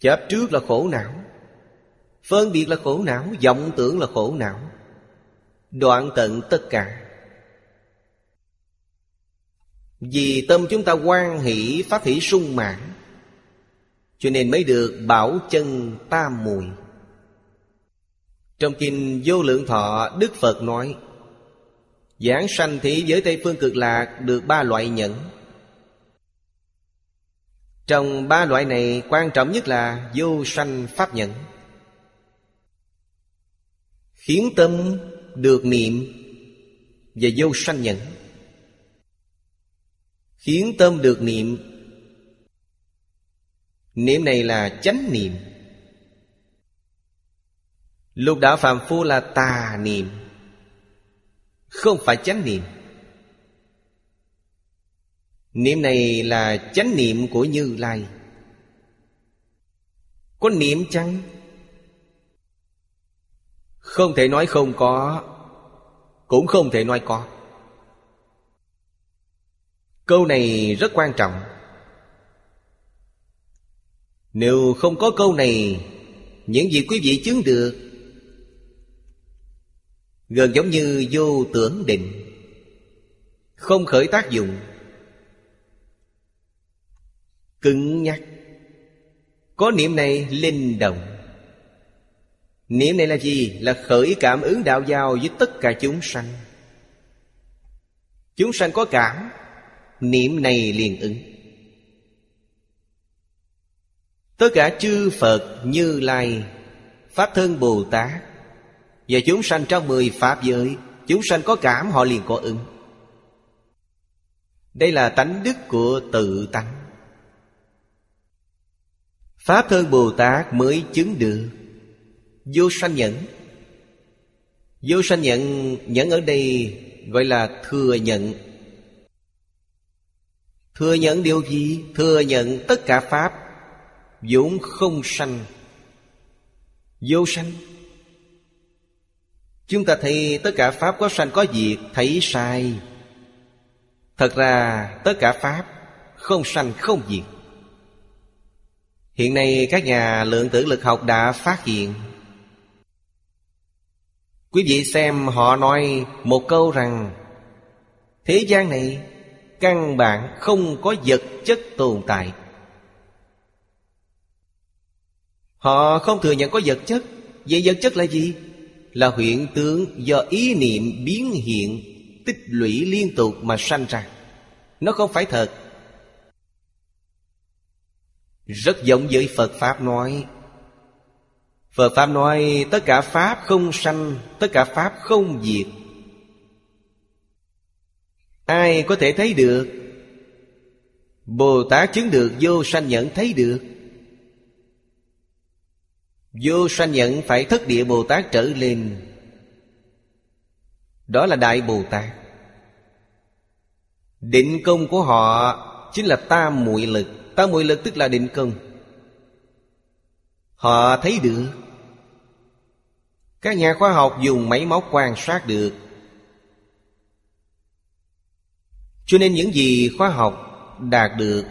Chấp trước là khổ não. Phân biệt là khổ não, vọng tưởng là khổ não. Đoạn tận tất cả. Vì tâm chúng ta quan hỷ Pháp hỷ sung mãn, Cho nên mới được bảo chân tam mùi. Trong kinh vô lượng thọ, Đức Phật nói, Giảng sanh thế giới Tây Phương cực lạc Được ba loại nhẫn trong ba loại này, quan trọng nhất là vô sanh pháp nhẫn. Khiến tâm được niệm Và vô sanh nhẫn. Khiến tâm được niệm. Niệm này là chánh niệm. Lục đạo phạm phu là tà niệm, Không phải chánh niệm. Niệm này là chánh niệm của Như Lai. Có niệm chăng? Không thể nói không có, Cũng không thể nói có. Câu này rất quan trọng. Nếu không có câu này, Những gì quý vị chứng được Gần giống như vô tưởng định, Không khởi tác dụng cứng nhắc. Có niệm này linh động. Niệm này là gì? Là khởi cảm ứng đạo giao với tất cả chúng sanh. Chúng sanh có cảm, niệm này liền ứng. Tất cả chư phật như lai, pháp thân bồ tát và chúng sanh trong mười pháp giới, chúng sanh có cảm, họ liền có ứng. Đây là tánh đức của tự tánh. Pháp thân Bồ Tát mới chứng được. Vô sanh nhẫn. Vô sanh nhận Nhẫn ở đây gọi là thừa nhận Thừa nhận điều gì? Thừa nhận tất cả Pháp vốn không sanh. Vô sanh. Chúng ta thấy tất cả Pháp có sanh có diệt, Thấy sai. Thật ra tất cả Pháp Không sanh, không diệt. Hiện nay các nhà lượng tử lực học đã phát hiện. Quý vị xem họ nói một câu rằng, Thế gian này căn bản không có vật chất tồn tại. Họ không thừa nhận có vật chất. Vậy vật chất là gì? Là hiện tượng do ý niệm biến hiện, Tích lũy liên tục mà sanh ra. Nó không phải thật. Rất giống với Phật Pháp nói. Phật Pháp nói, tất cả Pháp không sanh, Tất cả Pháp không diệt. Ai có thể thấy được? Bồ Tát chứng được, vô sanh nhẫn thấy được. Vô sanh nhẫn phải thất địa Bồ Tát trở lên. Đó là Đại Bồ Tát. Định công của họ chính là tam muội lực. Tam muội lực tức là định công Họ thấy được. Các nhà khoa học dùng máy móc quan sát được. Cho nên những gì khoa học đạt được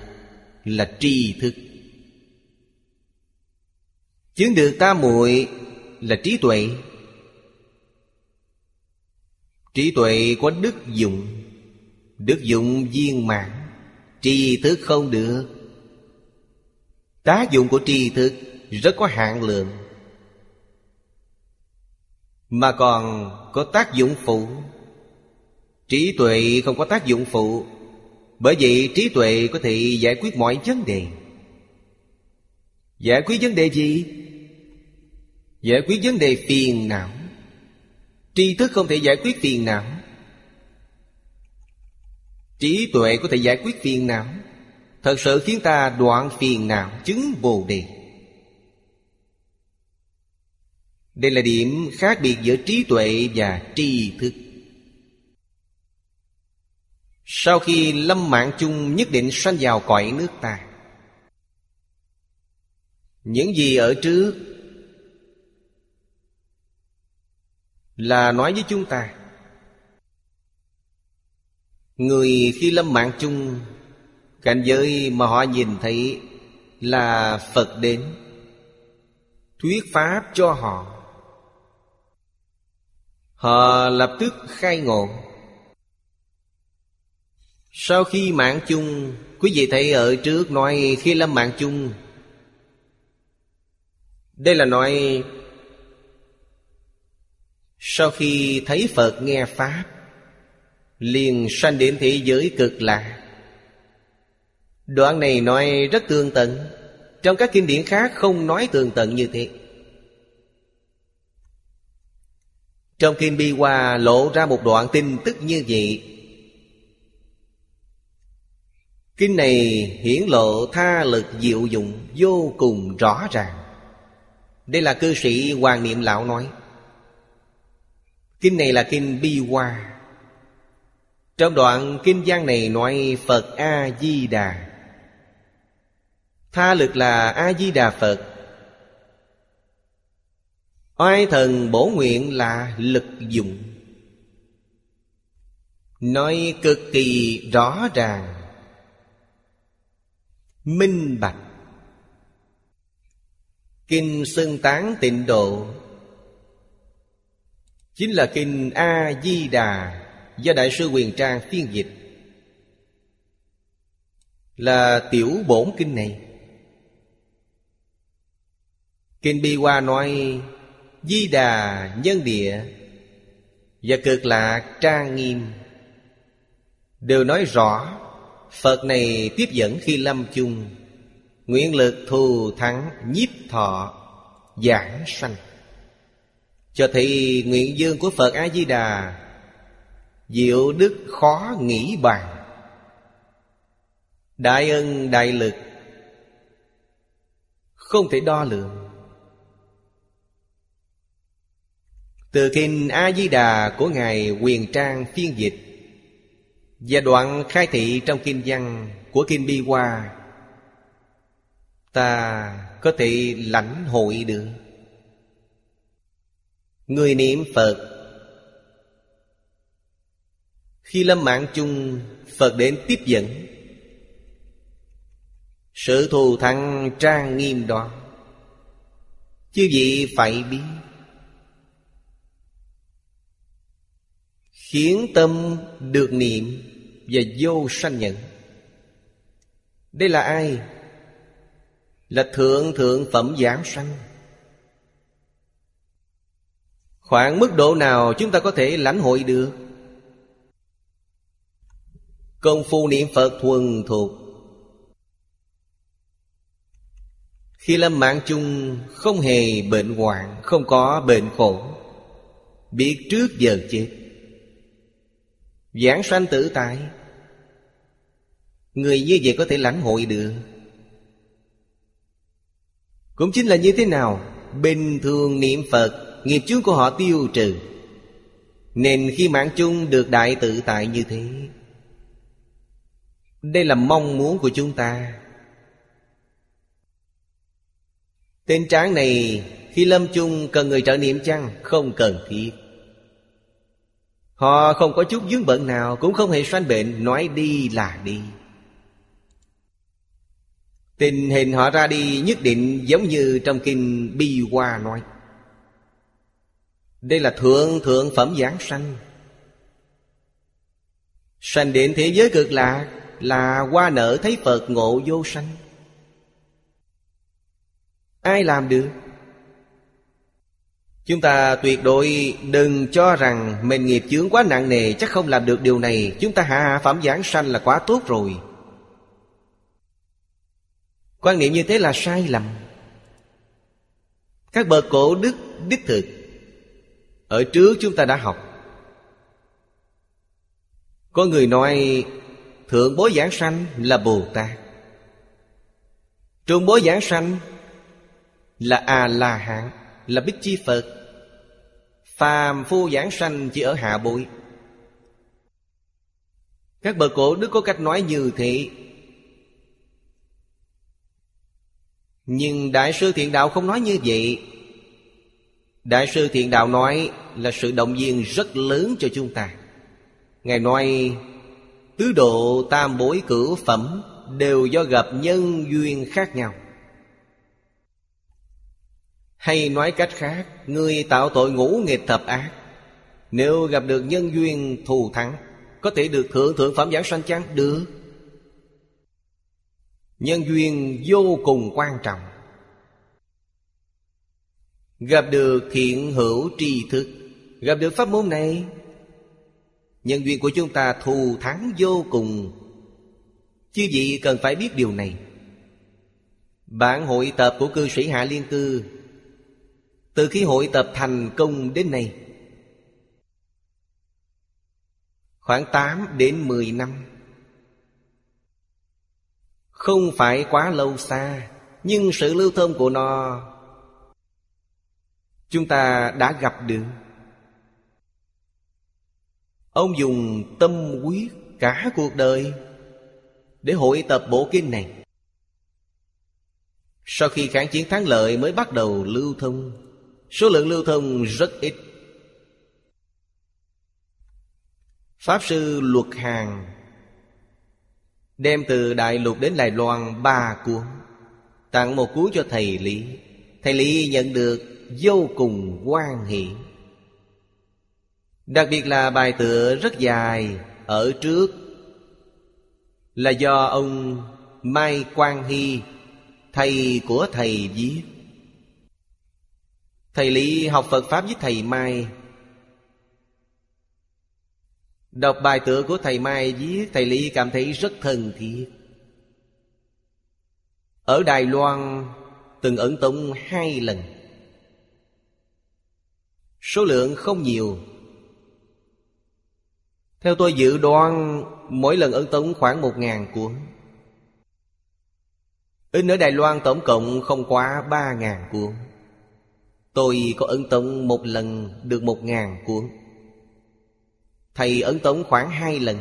là tri thức. Chứng được tam muội là trí tuệ. Trí tuệ có đức dụng. Đức dụng viên mãn. Tri thức không được. Tác dụng của tri thức rất có hạn lượng. Mà còn có tác dụng phụ. Trí tuệ không có tác dụng phụ. Bởi vậy trí tuệ có thể giải quyết mọi vấn đề. Giải quyết vấn đề gì? Giải quyết vấn đề phiền não. Tri thức không thể giải quyết phiền não. Trí tuệ có thể giải quyết phiền não. Thật sự khiến ta đoạn phiền não chứng bồ đề. Đây là điểm khác biệt giữa trí tuệ và tri thức. Sau khi lâm mạng chung nhất định sanh vào cõi nước ta, Những gì ở trước Là nói với chúng ta. Người khi lâm mạng chung Cảnh giới mà họ nhìn thấy Là Phật đến, Thuyết Pháp cho họ. Họ lập tức khai ngộ. Sau khi mạng chung, Quý vị thấy ở trước nói khi lâm mạng chung. Đây là nói, Sau khi thấy Phật nghe Pháp, liền sanh đến thế giới cực lạc đoạn này nói rất tương tận, trong các kinh điển khác không nói tương tận như thế. Trong kinh bi hoa lộ ra một đoạn tin tức như vậy. Kinh này hiển lộ tha lực diệu dụng vô cùng rõ ràng. Đây là cư sĩ hoàng niệm lão nói. Kinh này là kinh bi hoa. Trong đoạn kinh gian này nói Phật A-di-đà Tha lực là A-di-đà Phật. Oai thần bổ nguyện là lực dụng. Nói cực kỳ rõ ràng. Minh bạch. Kinh Xưng Tán Tịnh Độ. Chính là Kinh A-di-đà do Đại sư Quyền Trang phiên dịch. Là tiểu bổn kinh này. Kinh Bi Hoa nói, Di đà nhân địa Và cực lạc trang nghiêm Đều nói rõ, Phật này tiếp dẫn khi lâm chung, Nguyện lực thù thắng nhiếp thọ, Giảng sanh. Cho thấy nguyện dương của Phật A-di-đà Diệu đức khó nghĩ bàn. Đại ân đại lực Không thể đo lường. Từ kinh A-di-đà của Ngài Quyền Trang phiên dịch Và đoạn khai thị trong kinh văn của Kinh Bi Hoa, Ta có thể lãnh hội được. Người niệm Phật, khi lâm mạng chung, Phật đến tiếp dẫn. Sự thù thắng trang nghiêm đó Chứ gì phải biết Khiến tâm được niệm Và vô sanh nhận. Đây là ai? Là thượng thượng phẩm giảng sanh. Khoảng mức độ nào chúng ta có thể lãnh hội được? Công phu niệm Phật thuần thuộc. Khi lâm mạng chung, không hề bệnh hoạn, Không có bệnh khổ. Biết trước giờ chết. Giảng sanh tự tại. Người như vậy có thể lãnh hội được. Cũng chính là như thế nào, Bình thường niệm Phật, Nghiệp chướng của họ tiêu trừ. Nên khi mạng chung được đại tự tại như thế, Đây là mong muốn của chúng ta. Tên tráng này, khi lâm chung, cần người trợ niệm chăng? Không cần thiết. Họ không có chút dướng bận nào, Cũng không hề sanh bệnh Nói đi là đi. Tình hình họ ra đi nhất định giống như trong kinh Bi Hoa nói. Đây là thượng thượng phẩm giảng sanh. Sanh đến thế giới cực lạc Là hoa nở thấy Phật ngộ vô sanh. Ai làm được? Chúng ta tuyệt đối đừng cho rằng Mình nghiệp chướng quá nặng nề Chắc không làm được điều này. Chúng ta hạ phẩm giảng sanh là quá tốt rồi. Quan niệm như thế là sai lầm. Các bậc cổ đức, đích thực, Ở trước chúng ta đã học. Có người nói, Thượng bối giảng sanh là Bồ Tát. Trung bối giảng sanh Là A-la-hán là Bích Chi Phật. Phàm phu giảng sanh chỉ ở hạ bụi. Các bậc cổ đức có cách nói như thế. Nhưng Đại sư Thiện Đạo không nói như vậy. Đại sư Thiện Đạo nói là sự động viên rất lớn cho chúng ta. Ngài nói, Tứ độ tam bối cửu phẩm Đều do gặp nhân duyên khác nhau. Hay nói cách khác, Người tạo tội ngũ nghịch thập ác. Nếu gặp được nhân duyên thù thắng, Có thể được thượng thượng phẩm giảng sanh chăng? Được. Nhân duyên vô cùng quan trọng. Gặp được thiện hữu tri thức, Gặp được pháp môn này, Nhân duyên của chúng ta thù thắng vô cùng. Chứ gì cần phải biết điều này. Bản hội tập của cư sĩ Hạ Liên Cư từ khi hội tập thành công đến nay, Khoảng 8 đến 10 năm, không phải quá lâu xa, Nhưng sự lưu thông của nó, Chúng ta đã gặp được. Ông dùng tâm quyết cả cuộc đời Để hội tập bộ kinh này. Sau khi kháng chiến thắng lợi mới bắt đầu lưu thông Số lượng lưu thông rất ít. Pháp sư Luật Hàng Đem từ Đại Lục đến Đài Loan ba cuốn, Tặng một cuốn cho thầy Lý. Thầy Lý nhận được vô cùng quan hỷ. Đặc biệt là bài tựa rất dài Ở trước Là do ông Mai Quang Hy, Thầy của thầy viết. Thầy Lý học Phật Pháp với thầy Mai. Đọc bài tựa của thầy Mai viết Thầy Lý cảm thấy rất thân thiết. Ở Đài Loan, Từng ẩn tụng hai lần. Số lượng không nhiều. Theo tôi dự đoán, Mỗi lần ấn tống khoảng một ngàn cuốn. In ở Đài Loan tổng cộng không quá ba ngàn cuốn. Tôi có ấn tống một lần được một ngàn cuốn. Thầy ấn tống khoảng hai lần.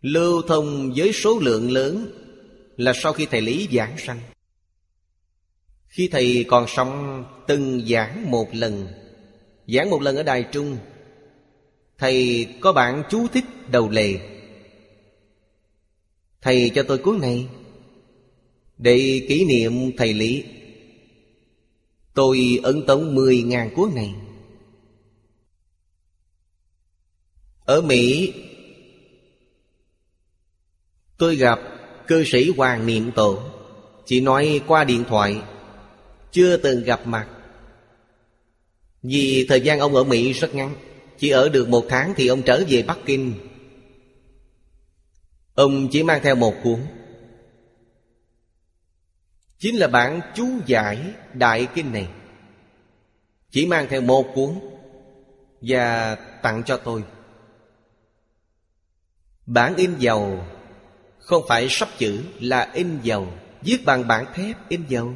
Lưu thông với số lượng lớn Là sau khi thầy Lý giảng sanh. Khi thầy còn sống, từng giảng một lần. Giảng một lần ở Đài Trung, Thầy có bạn chú thích đầu lề. Thầy cho tôi cuốn này Để kỷ niệm thầy Lý. Tôi ấn tống mười ngàn cuốn này. Ở Mỹ, Tôi gặp cư sĩ Hoàng Niệm Tổ. Chỉ nói qua điện thoại, Chưa từng gặp mặt. Vì thời gian ông ở Mỹ rất ngắn, Chỉ ở được một tháng thì ông trở về Bắc Kinh. Ông chỉ mang theo một cuốn Chính là bản chú giải Đại Kinh này. Chỉ mang theo một cuốn Và tặng cho tôi. Bản in dầu Không phải sắp chữ là in dầu. Viết bằng bản thép in dầu.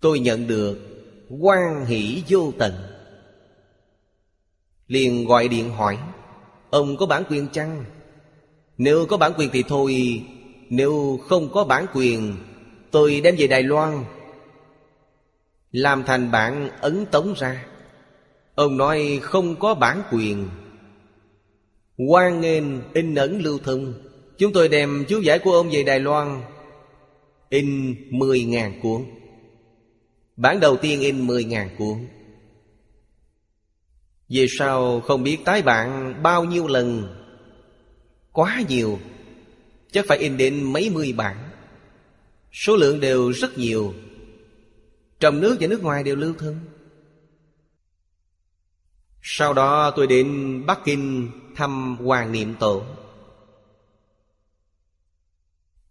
Tôi nhận được quan hỷ vô tận. Liền gọi điện hỏi, ông có bản quyền chăng? Nếu có bản quyền thì thôi nếu không có bản quyền, tôi đem về đài loan, làm thành bản ấn tống ra. Ông nói không có bản quyền. Quan nghênh, in ấn lưu thông. Chúng tôi đem chú giải của ông về đài loan, in mười ngàn cuốn. Bản đầu tiên in 10.000 cuốn. Về sau không biết tái bản bao nhiêu lần? Quá nhiều. Chắc phải in đến mấy mươi bản. Số lượng đều rất nhiều. Trong nước và nước ngoài đều lưu thông. Sau đó tôi đến Bắc Kinh thăm Hoàng Niệm Tổ.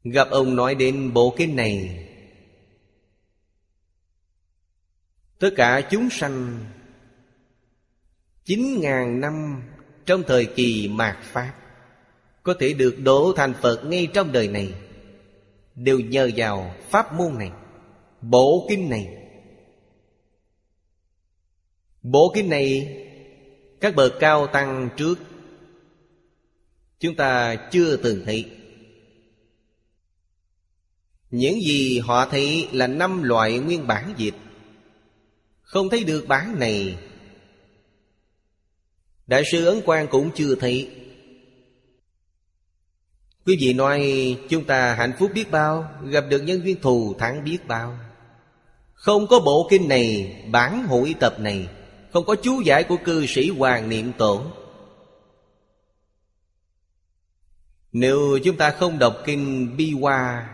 Gặp ông nói đến bộ kinh này. Tất cả chúng sanh, Chín ngàn năm trong thời kỳ mạt Pháp có thể được đổ thành Phật ngay trong đời này. Đều nhờ vào pháp môn này Bộ kinh này. Bộ kinh này, Các bậc cao tăng trước, Chúng ta chưa từng thấy. Những gì họ thấy là năm loại nguyên bản dịch không thấy được bản này. Đại sư Ấn Quang cũng chưa thấy. Quý vị nói chúng ta hạnh phúc biết bao, Gặp được nhân viên thù thắng biết bao. Không có bộ kinh này, Bản hội tập này, Không có chú giải của cư sĩ Hoàng Niệm Tổ. Nếu chúng ta không đọc kinh Bi Hoa,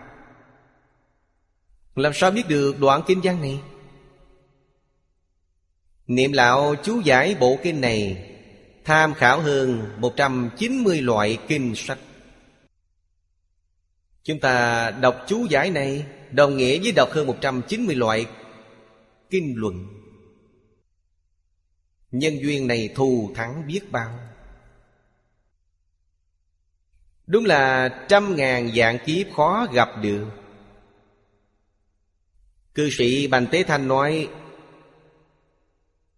Làm sao biết được đoạn kinh văn này? Niệm lão chú giải bộ kinh này, Tham khảo hơn 190 loại kinh sách. Chúng ta đọc chú giải này, Đồng nghĩa với đọc hơn 190 loại kinh luận. Nhân duyên này thù thắng biết bao. Đúng là trăm ngàn dạng kiếp khó gặp được. Cư sĩ Bành Tế Thanh nói,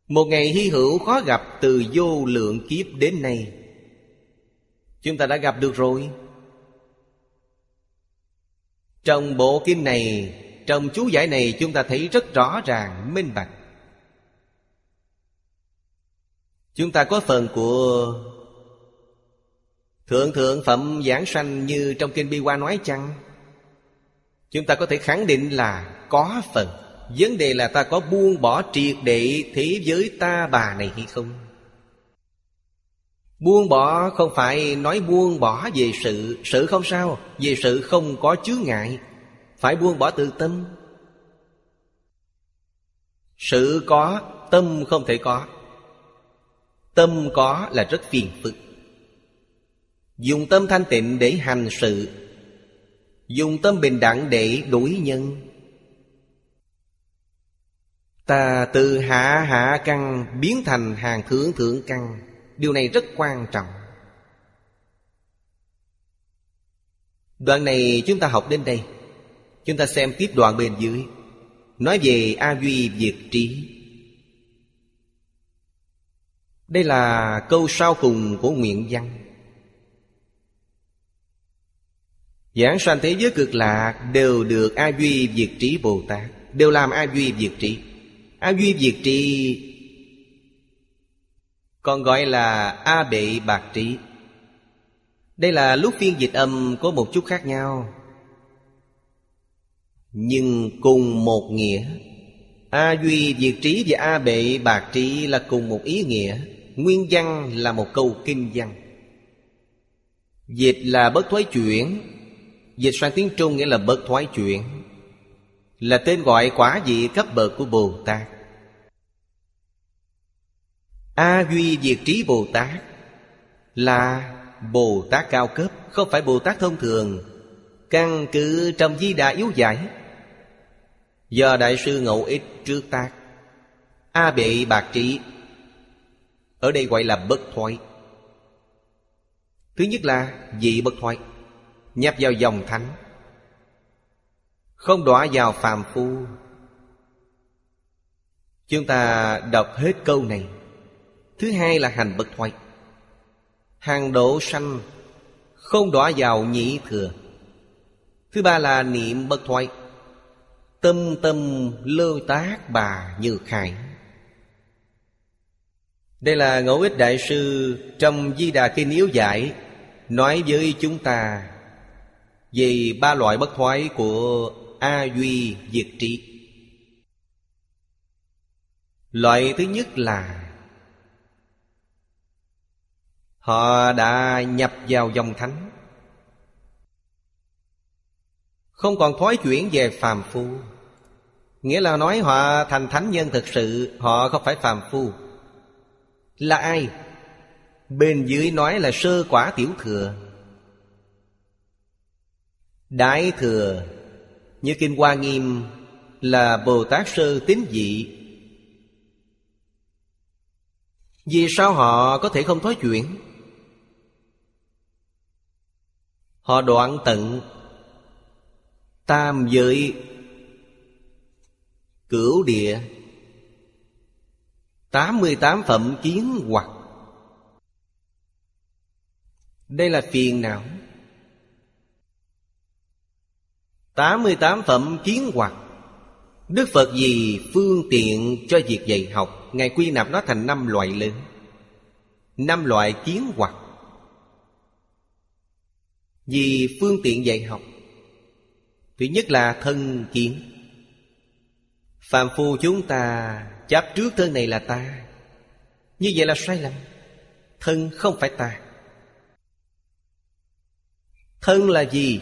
một ngày hy hữu khó gặp từ vô lượng kiếp đến nay. Chúng ta đã gặp được rồi. Trong bộ kinh này Trong chú giải này chúng ta thấy rất rõ ràng, minh bạch. Chúng ta có phần của Thượng thượng phẩm giảng sanh như trong kinh Bi Hoa nói chăng? Chúng ta có thể khẳng định là có phần. Vấn đề là ta có buông bỏ triệt để thế giới ta bà này hay không? Buông bỏ không phải nói buông bỏ về sự Sự không sao, Về sự không có chướng ngại. Phải buông bỏ từ tâm. Sự có, Tâm không thể có. Tâm có là rất phiền phức. Dùng tâm thanh tịnh để hành sự. Dùng tâm bình đẳng để đuổi nhân. Ta từ hạ hạ căn biến thành hàng thượng thượng căn. Điều này rất quan trọng. Đoạn này chúng ta học đến đây. Chúng ta xem tiếp đoạn bên dưới. Nói về A Duy Diệt Trí. Đây là câu sau cùng của nguyện văn. Giảng sanh thế giới cực lạc Đều được A Duy Diệt Trí Bồ Tát, Đều làm A Duy Diệt Trí. A Duy Diệt trí. Còn gọi là A Bệ Bạc trí Đây là lúc phiên dịch âm có một chút khác nhau. Nhưng cùng một nghĩa. A Duy Diệt Trí và A Bệ Bạc Trí là cùng một ý nghĩa. Nguyên văn là một câu kinh văn. Dịch là bất thoái chuyển. Dịch sang tiếng Trung nghĩa là bất thoái chuyển. Là tên gọi quả vị cấp bậc của Bồ Tát. A Duy Diệt Trí Bồ Tát Là Bồ Tát cao cấp, Không phải Bồ Tát thông thường. Căn cứ trong di đà yếu giải, Do Đại sư Ngẫu Ích trước tác, A Bệ Bạc Trí, Ở đây gọi là bất thoại Thứ nhất là dị bất thoại Nhập vào dòng thánh, Không đọa vào phàm phu. Chúng ta đọc hết câu này. Thứ hai là hành bất thoái, Hàng độ sanh Không đọa vào nhị thừa. Thứ ba là niệm bất thoái, Tâm tâm lơ tác bà như khải. Đây là ngẫu ích đại sư Trong Di Đà Kinh Yếu Giải Nói với chúng ta Về ba loại bất thoái của A Duy Diệt Trị Loại thứ nhất là Họ đã nhập vào dòng thánh. Không còn thói chuyển về phàm phu. Nghĩa là nói họ thành thánh nhân thực sự, Họ không phải phàm phu. Là ai? Bên dưới nói là sơ quả tiểu thừa. Đại thừa, Như Kinh Hoa Nghiêm, Là Bồ Tát Sơ tín dị. Vì sao họ có thể không thói chuyển? Họ đoạn tận. Tam giới. Cửu địa. Tám mươi tám phẩm kiến hoặc. Đây là phiền não. Tám mươi tám phẩm kiến hoặc. Đức Phật gì phương tiện cho việc dạy học, Ngài quy nạp nó thành năm loại lớn. Năm loại kiến hoặc. Vì phương tiện dạy học. Thứ nhất là thân kiến. Phạm phu chúng ta chấp trước thân này là ta. Như vậy là sai lầm. Thân không phải ta. Thân là gì?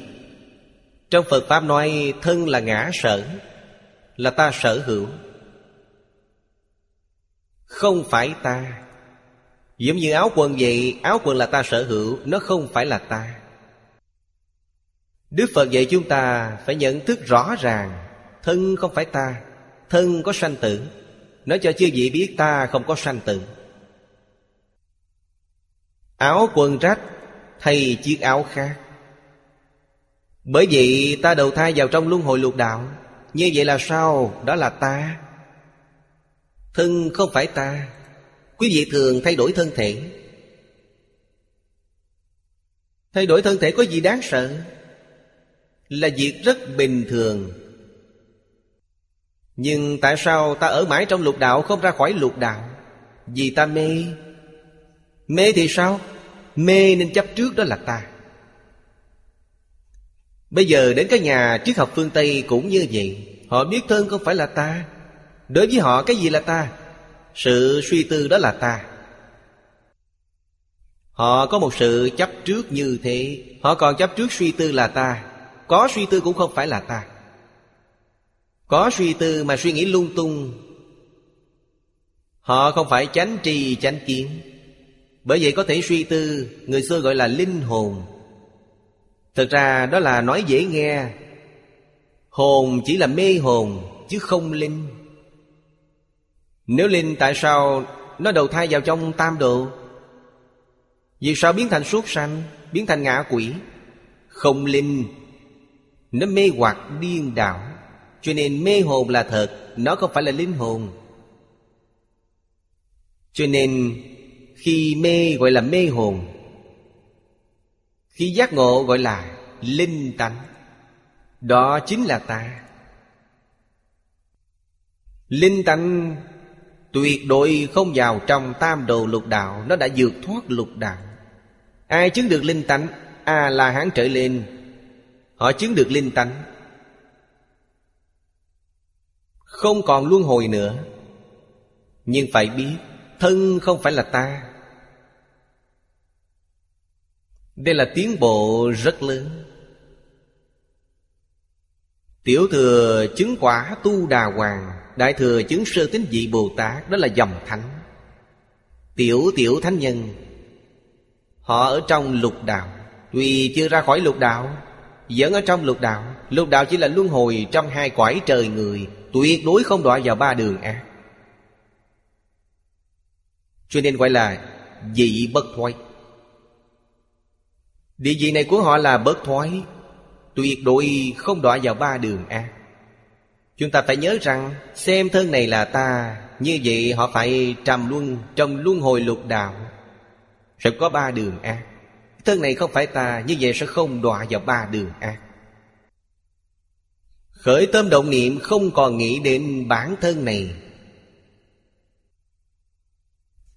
Trong Phật Pháp nói thân là ngã sở, Là ta sở hữu. Không phải ta. Giống như áo quần vậy, Áo quần là ta sở hữu, Nó không phải là ta. Đức Phật dạy chúng ta Phải nhận thức rõ ràng, Thân không phải ta, Thân có sanh tử. Nói cho chư vị biết ta không có sanh tử. Áo quần rách Thay chiếc áo khác? Bởi vậy ta đầu thai vào trong luân hồi lục đạo, Như vậy là sao? Đó là ta. Thân không phải ta. Quý vị thường thay đổi thân thể. Thay đổi thân thể có gì đáng sợ? Là việc rất bình thường. Nhưng tại sao ta ở mãi trong lục đạo Không ra khỏi lục đạo? Vì ta mê. Mê thì sao? Mê nên chấp trước đó là ta. Bây giờ đến các nhà triết học phương Tây cũng như vậy, Họ biết thân không phải là ta. Đối với họ cái gì là ta? Sự suy tư đó là ta. Họ có một sự chấp trước như thế, Họ còn chấp trước suy tư là ta. Có suy tư cũng không phải là ta. Có suy tư mà suy nghĩ lung tung, Họ không phải chánh trì chánh kiến. Bởi vậy có thể suy tư, Người xưa gọi là linh hồn. Thực ra đó là nói dễ nghe. Hồn chỉ là mê hồn, Chứ không linh. Nếu linh tại sao Nó đầu thai vào trong tam độ? Vì sao biến thành suốt sanh, Biến thành ngạ quỷ? Không linh. Nó mê hoặc điên đảo. Cho nên mê hồn là thật, Nó không phải là linh hồn. Cho nên Khi mê gọi là mê hồn, Khi giác ngộ gọi là linh tánh, Đó chính là ta. Linh tánh tuyệt đối không vào trong tam đồ lục đạo, Nó đã vượt thoát lục đạo. Ai chứng được linh tánh? A la hán trở lên Họ chứng được linh tánh. Không còn luân hồi nữa. Nhưng phải biết, Thân không phải là ta. Đây là tiến bộ rất lớn. Tiểu thừa chứng quả tu đà hoàng, Đại thừa chứng sơ tín vị Bồ Tát, Đó là dòng thánh. Tiểu tiểu thánh nhân, Họ ở trong lục đạo, Tuy chưa ra khỏi lục đạo vẫn ở trong lục đạo. Lục đạo chỉ là luân hồi trong hai quải trời người, Tuyệt đối không đọa vào ba đường ác. Cho nên gọi là dị bất thoái. Địa vị này của họ là bất thoái, Tuyệt đối không đọa vào ba đường ác. Chúng ta phải nhớ rằng, Xem thân này là ta, Như vậy họ phải trầm luân Trong luân hồi lục đạo, Sẽ có ba đường ác. Thân này không phải ta Như vậy sẽ không đọa vào ba đường ác. Khởi tâm động niệm, không còn nghĩ đến bản thân này.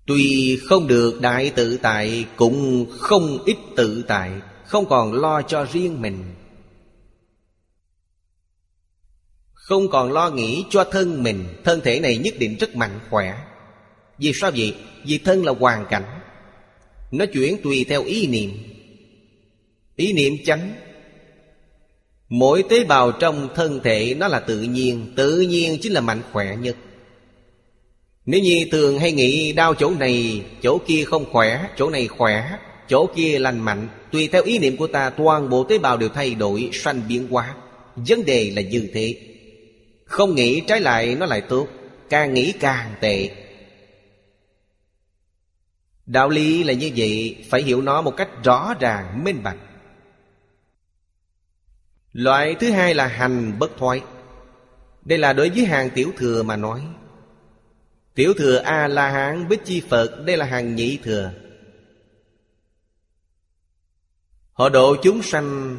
Tuy không được đại tự tại, Cũng không ít tự tại, Không còn lo cho riêng mình. Không còn lo nghĩ cho thân mình, Thân thể này nhất định rất mạnh khỏe. Vì sao vậy? Vì thân là hoàn cảnh. Nó chuyển tùy theo ý niệm. Ý niệm chánh. Mỗi tế bào trong thân thể nó là tự nhiên Tự nhiên chính là mạnh khỏe nhất. Nếu như thường hay nghĩ đau chỗ này, Chỗ kia không khỏe, Chỗ này khỏe, Chỗ kia lành mạnh, Tùy theo ý niệm của ta, Toàn bộ tế bào đều thay đổi, Sanh biến hóa. Vấn đề là như thế. Không nghĩ trái lại nó lại tốt, Càng nghĩ càng tệ. Đạo lý là như vậy Phải hiểu nó một cách rõ ràng, minh bạch. Loại thứ hai là hành bất thoái. Đây là đối với hàng tiểu thừa mà nói. Tiểu thừa A-la-hán Bích Chi Phật Đây là hàng nhị thừa. Họ độ chúng sanh.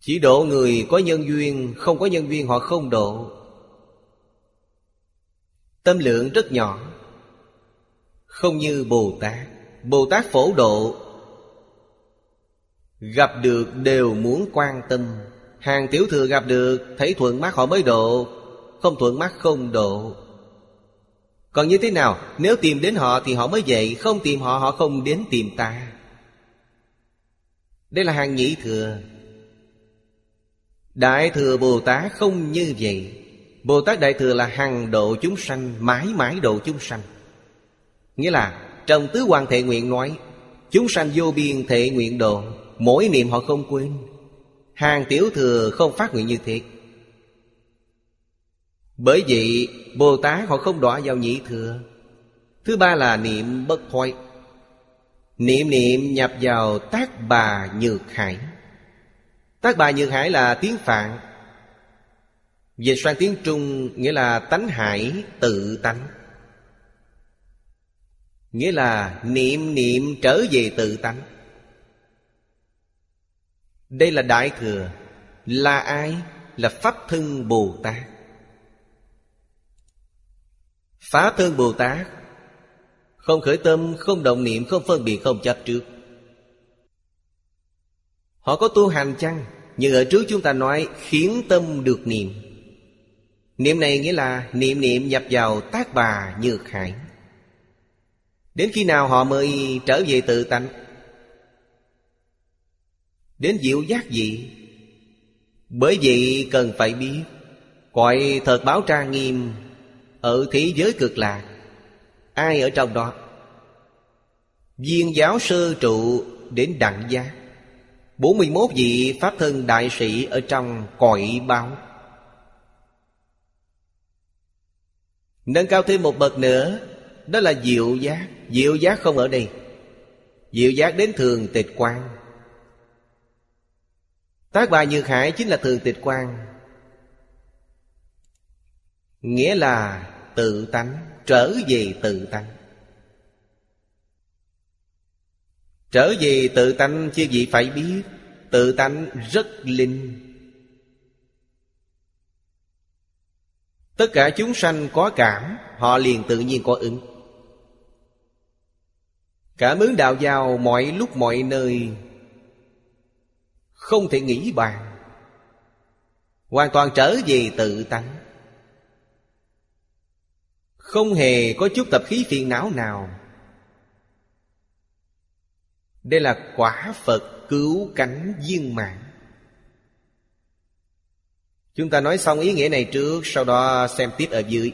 Chỉ độ người có nhân duyên Không có nhân duyên họ không độ. Tâm lượng rất nhỏ. Không như Bồ Tát. Bồ Tát phổ độ Gặp được đều muốn quan tâm. Hàng tiểu thừa gặp được, Thấy thuận mắt họ mới độ, Không thuận mắt không độ. Còn như thế nào? Nếu tìm đến họ thì họ mới dậy, Không tìm họ họ không đến tìm ta. Đây là hàng nhị thừa. Đại thừa Bồ Tát không như vậy. Bồ Tát Đại Thừa là hằng độ chúng sanh, Mãi mãi độ chúng sanh. Nghĩa là, trong tứ quan thệ nguyện nói, Chúng sanh vô biên thệ nguyện độ Mỗi niệm họ không quên. Hàng tiểu thừa không phát nguyện như thiệt Bởi vậy, Bồ Tát họ không đọa vào nhị thừa. Thứ ba là niệm bất thoái. Niệm niệm nhập vào tác bà nhược hải. Tác bà nhược hải là tiếng Phạn. Dịch sang tiếng Trung nghĩa là tánh hải tự tánh. Nghĩa là niệm niệm trở về tự tánh. Đây là Đại Thừa Là ai? Là Pháp Thân Bồ Tát. Pháp Thân Bồ Tát Không khởi tâm, không động niệm, không phân biệt, không chấp trước. Họ có tu hành chăng? Nhưng ở trước chúng ta nói khiến tâm được niệm. Niệm này nghĩa là niệm niệm nhập vào tác bà như hải. Đến khi nào họ mới trở về tự tánh? Đến diệu giác gì? Bởi vậy cần phải biết, Cõi thật báo trang nghiêm Ở thế giới cực lạc. Ai ở trong đó? Viên giáo sơ trụ đến đặng giác. 41 vị Pháp thân đại sĩ ở trong cõi báo. Nâng cao thêm một bậc nữa đó là diệu giác. Diệu giác không ở đây. Diệu giác đến thường tịch quan Tác bà Nhược Hải chính là thường tịch quan Nghĩa là tự tánh. Trở về tự tánh. Trở về tự tánh chứ gì phải biết. Tự tánh rất linh. Tất cả chúng sanh có cảm, Họ liền tự nhiên có ứng. Cảm ứng đạo giao mọi lúc mọi nơi. Không thể nghĩ bàn. Hoàn toàn trở về tự tánh. Không hề có chút tập khí phiền não nào. Đây là quả Phật cứu cánh viên mạng Chúng ta nói xong ý nghĩa này trước, Sau đó xem tiếp ở dưới.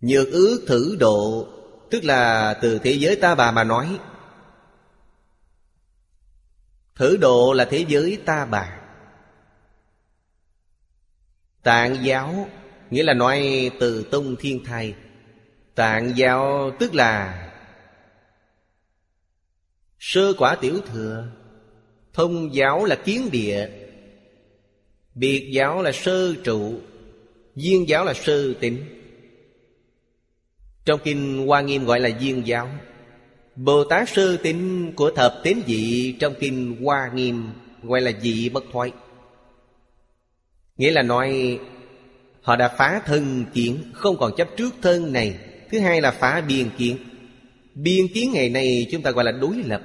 Nhược ước thử độ, Tức là từ thế giới ta bà mà nói. Thử độ là thế giới ta bà. Tạng giáo, Nghĩa là nói từ tông thiên thai. Tạng giáo tức là Sơ quả tiểu thừa. Thông giáo là kiến địa. Biệt giáo là sơ trụ. Duyên giáo là sơ tính. Trong kinh Hoa Nghiêm gọi là duyên giáo. Bồ Tát sư tín của thập tín dị Trong kinh Hoa Nghiêm gọi là dị bất thoái. Nghĩa là nói, Họ đã phá thân kiến, Không còn chấp trước thân này. Thứ hai là phá biên kiến. Biên kiến ngày nay chúng ta gọi là đối lập.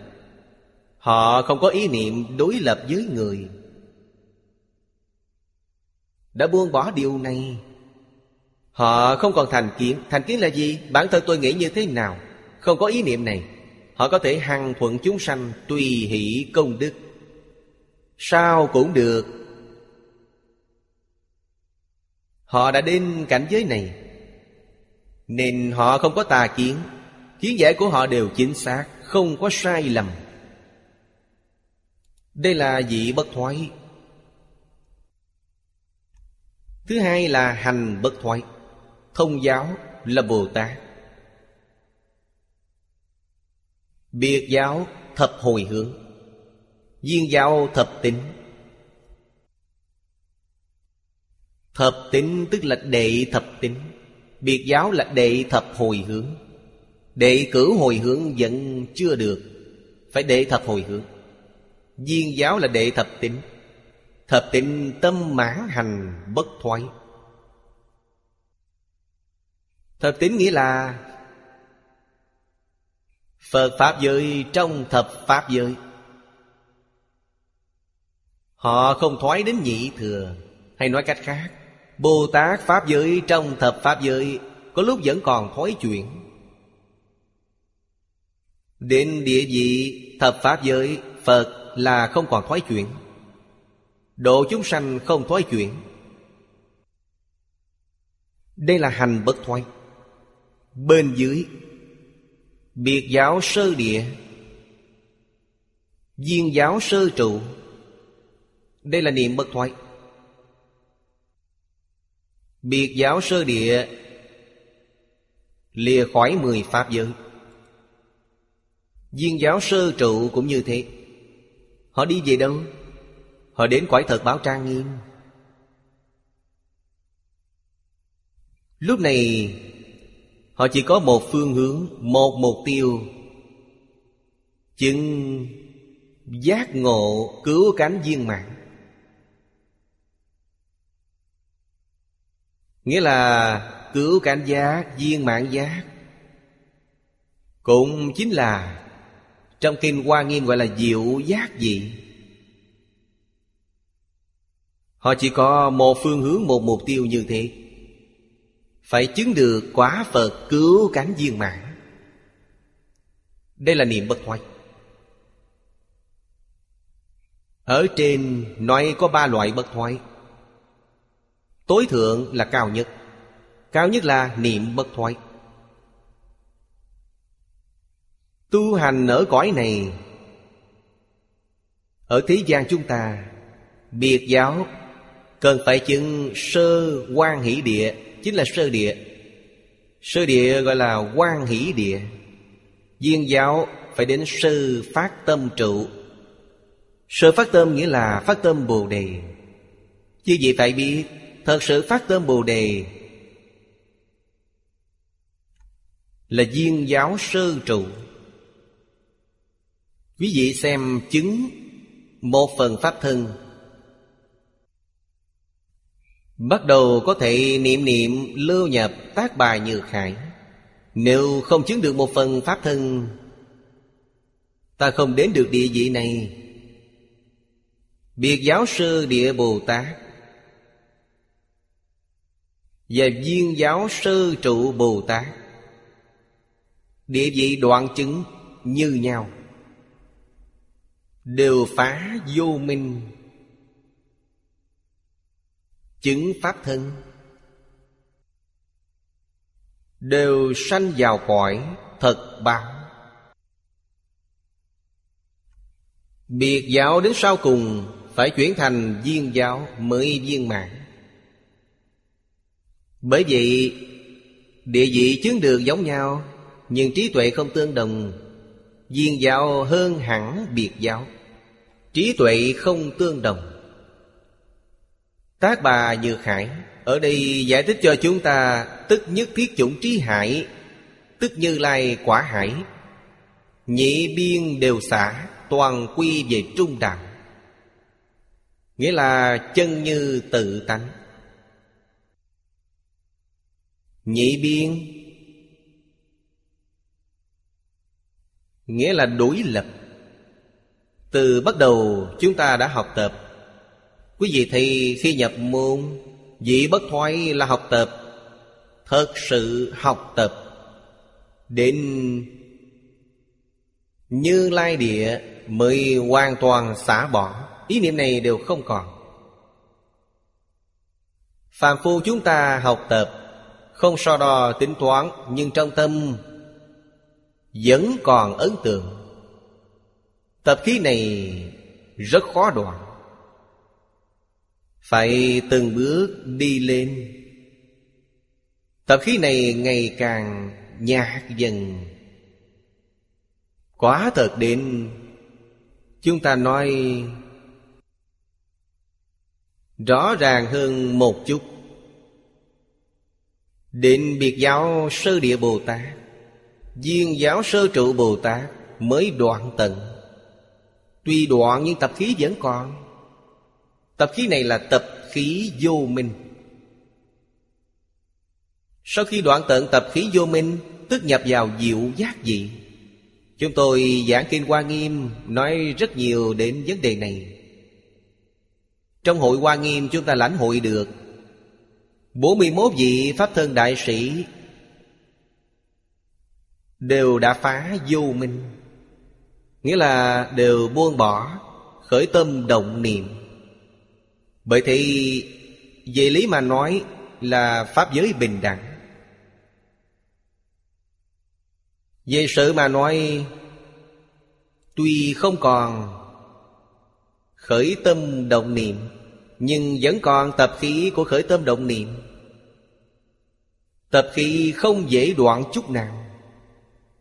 Họ không có ý niệm đối lập với người. Đã buông bỏ điều này Họ không còn thành kiến. Thành kiến là gì? Bản thân tôi nghĩ như thế nào? Không có ý niệm này. Họ có thể hằng thuận chúng sanh, Tùy hỷ công đức. Sao cũng được. Họ đã đến cảnh giới này. Nên họ không có tà kiến. Kiến giải của họ đều chính xác, Không có sai lầm. Đây là vị bất thoái. Thứ hai là hành bất thoái. Thông giáo là Bồ Tát. Biệt giáo thập hồi hướng. Duyên giáo thập tính. Thập tính tức là đệ thập tính. Biệt giáo là đệ thập hồi hướng. Đệ cửu hồi hướng vẫn chưa được. Phải đệ thập hồi hướng. Duyên giáo là đệ thập tính. Thập tính tâm mãn hành bất thoái. Thập tính nghĩa là Phật Pháp giới trong thập Pháp giới. Họ không thoái đến nhị thừa, Hay nói cách khác, Bồ Tát Pháp giới trong thập Pháp giới Có lúc vẫn còn thoái chuyển. Đến địa vị thập Pháp giới, Phật là không còn thoái chuyển. Độ chúng sanh không thoái chuyển. Đây là hành bất thoái. Bên dưới. Biệt giáo sơ địa. Viên giáo sơ trụ. Đây là niệm bất thoái. Biệt giáo sơ địa. Lìa khỏi mười pháp giới. Viên giáo sơ trụ cũng như thế. Họ đi về đâu? Họ đến quải thật báo trang nghiêm. Lúc này Họ chỉ có một phương hướng Một mục tiêu. Chứng giác ngộ cứu cánh viên mạng Nghĩa là cứu cảnh giác, viên mạng giác. Cũng chính là Trong Kinh Hoa Nghiêm gọi là diệu giác dị. Họ chỉ có một phương hướng, một mục tiêu như thế. Phải chứng được quả Phật cứu cánh viên mãn. Đây là niệm bất thoái. Ở trên nói có ba loại bất thoái. Tối thượng là cao nhất Cao nhất là niệm bất thoái. Tu hành ở cõi này, Ở thế gian chúng ta, Biệt giáo Cần phải chứng sơ quan hỷ địa. Chính là sơ địa. Sơ địa gọi là quan hỷ địa. Viên giáo phải đến sơ phát tâm trụ. Sơ phát tâm nghĩa là phát tâm Bồ Đề. Chứ vậy phải biết Thật sự phát tâm Bồ Đề Là viên giáo sơ trụ. Quý vị xem chứng Một phần Pháp thân. Bắt đầu có thể niệm niệm, lưu nhập tác bài như khải. Nếu không chứng được một phần Pháp thân, Ta không đến được địa vị này. Biệt giáo sư địa Bồ Tát Và viên giáo sư trụ Bồ Tát, Địa vị đoạn chứng như nhau, Đều phá vô minh. Chứng Pháp thân. Đều sanh vào cõi thật báo. Biệt giáo đến sau cùng Phải chuyển thành viên giáo mới viên mạng Bởi vậy, Địa vị chứng được giống nhau, Nhưng trí tuệ không tương đồng. Viên giáo hơn hẳn biệt giáo. Trí tuệ không tương đồng. Tác bà Như Khải, Ở đây giải thích cho chúng ta Tức nhất thiết chủng trí hải, Tức như lai quả hải. Nhị biên đều xả, Toàn quy về trung đạo. Nghĩa là chân như tự tánh. Nhị biên, Nghĩa là đối lập. Từ bắt đầu chúng ta đã học tập Quý vị thì khi nhập môn, Vị bất thoái là học tập, Thật sự học tập. Đến Như Lai Địa Mới hoàn toàn xả bỏ, Ý niệm này đều không còn. Phạm phu chúng ta học tập, Không so đo tính toán, Nhưng trong tâm Vẫn còn ấn tượng. Tập khí này rất khó đoạn. Phải từng bước đi lên. Tập khí này ngày càng nhạt dần. Quá thật đến, Chúng ta nói Rõ ràng hơn một chút. Định biệt giáo sơ địa Bồ Tát, Duyên giáo sơ trụ Bồ Tát Mới đoạn tận. Tuy đoạn nhưng tập khí vẫn còn. Tập khí này là tập khí vô minh. Sau khi đoạn tận tập khí vô minh, Tức nhập vào diệu giác dị Chúng tôi giảng Kinh Hoa Nghiêm Nói rất nhiều đến vấn đề này. Trong hội Hoa Nghiêm, chúng ta lãnh hội được 41 vị Pháp Thân Đại Sĩ Đều đã phá vô minh, Nghĩa là đều buông bỏ Khởi tâm động niệm. Bởi thì, Về lý mà nói Là Pháp giới bình đẳng. Về sự mà nói, Tuy không còn Khởi tâm động niệm, Nhưng vẫn còn tập khí của khởi tâm động niệm. Tập khí không dễ đoạn chút nào.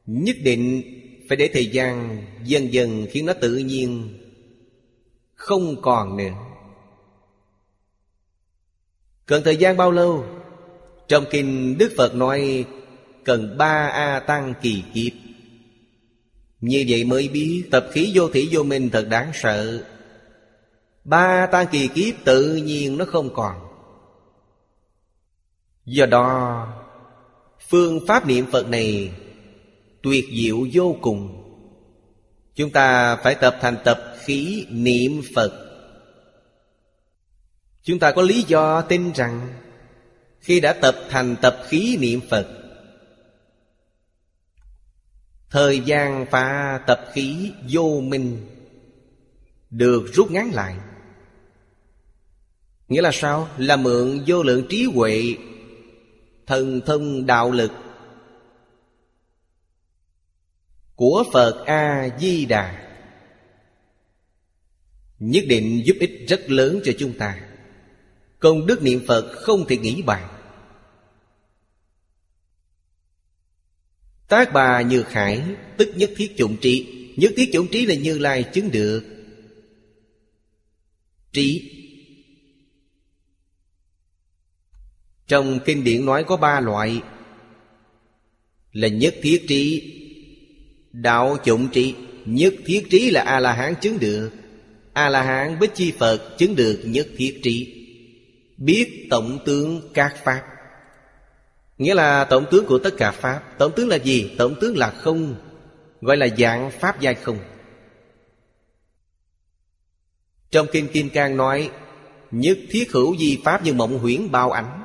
Nhất định phải để thời gian dần dần khiến nó tự nhiên Không còn nữa. Cần thời gian bao lâu? Trong kinh Đức Phật nói, Cần ba A Tăng kỳ kiếp. Như vậy mới biết Tập khí vô thủy vô minh thật đáng sợ. Ba tăng kỳ kiếp tự nhiên nó không còn. Do đó, Phương pháp niệm Phật này Tuyệt diệu vô cùng. Chúng ta phải tập thành tập khí niệm Phật. Chúng ta có lý do tin rằng, Khi đã tập thành tập khí niệm Phật, Thời gian phá tập khí vô minh Được rút ngắn lại Nghĩa là sao? Là mượn vô lượng trí huệ, Thần thông đạo lực Của Phật A-di-đà, Nhất định giúp ích rất lớn cho chúng ta Công đức niệm Phật không thể nghĩ bàn. Tác bà như khải, Tức nhất thiết chủng trí. Nhất thiết chủng trí là như lai chứng được. Trí. Trong kinh điển nói có ba loại. Là nhất thiết trí, Đạo chủng trí. Nhất thiết trí là A-la-hán chứng được. A-la-hán bích chi Phật chứng được nhất thiết trí. Biết tổng tướng các Pháp. Nghĩa là tổng tướng của tất cả Pháp. Tổng tướng là gì? Tổng tướng là không, Gọi là dạng Pháp giai không. Trong Kinh Kim Cang nói, Nhất thiết hữu di Pháp như mộng huyễn bao ảnh.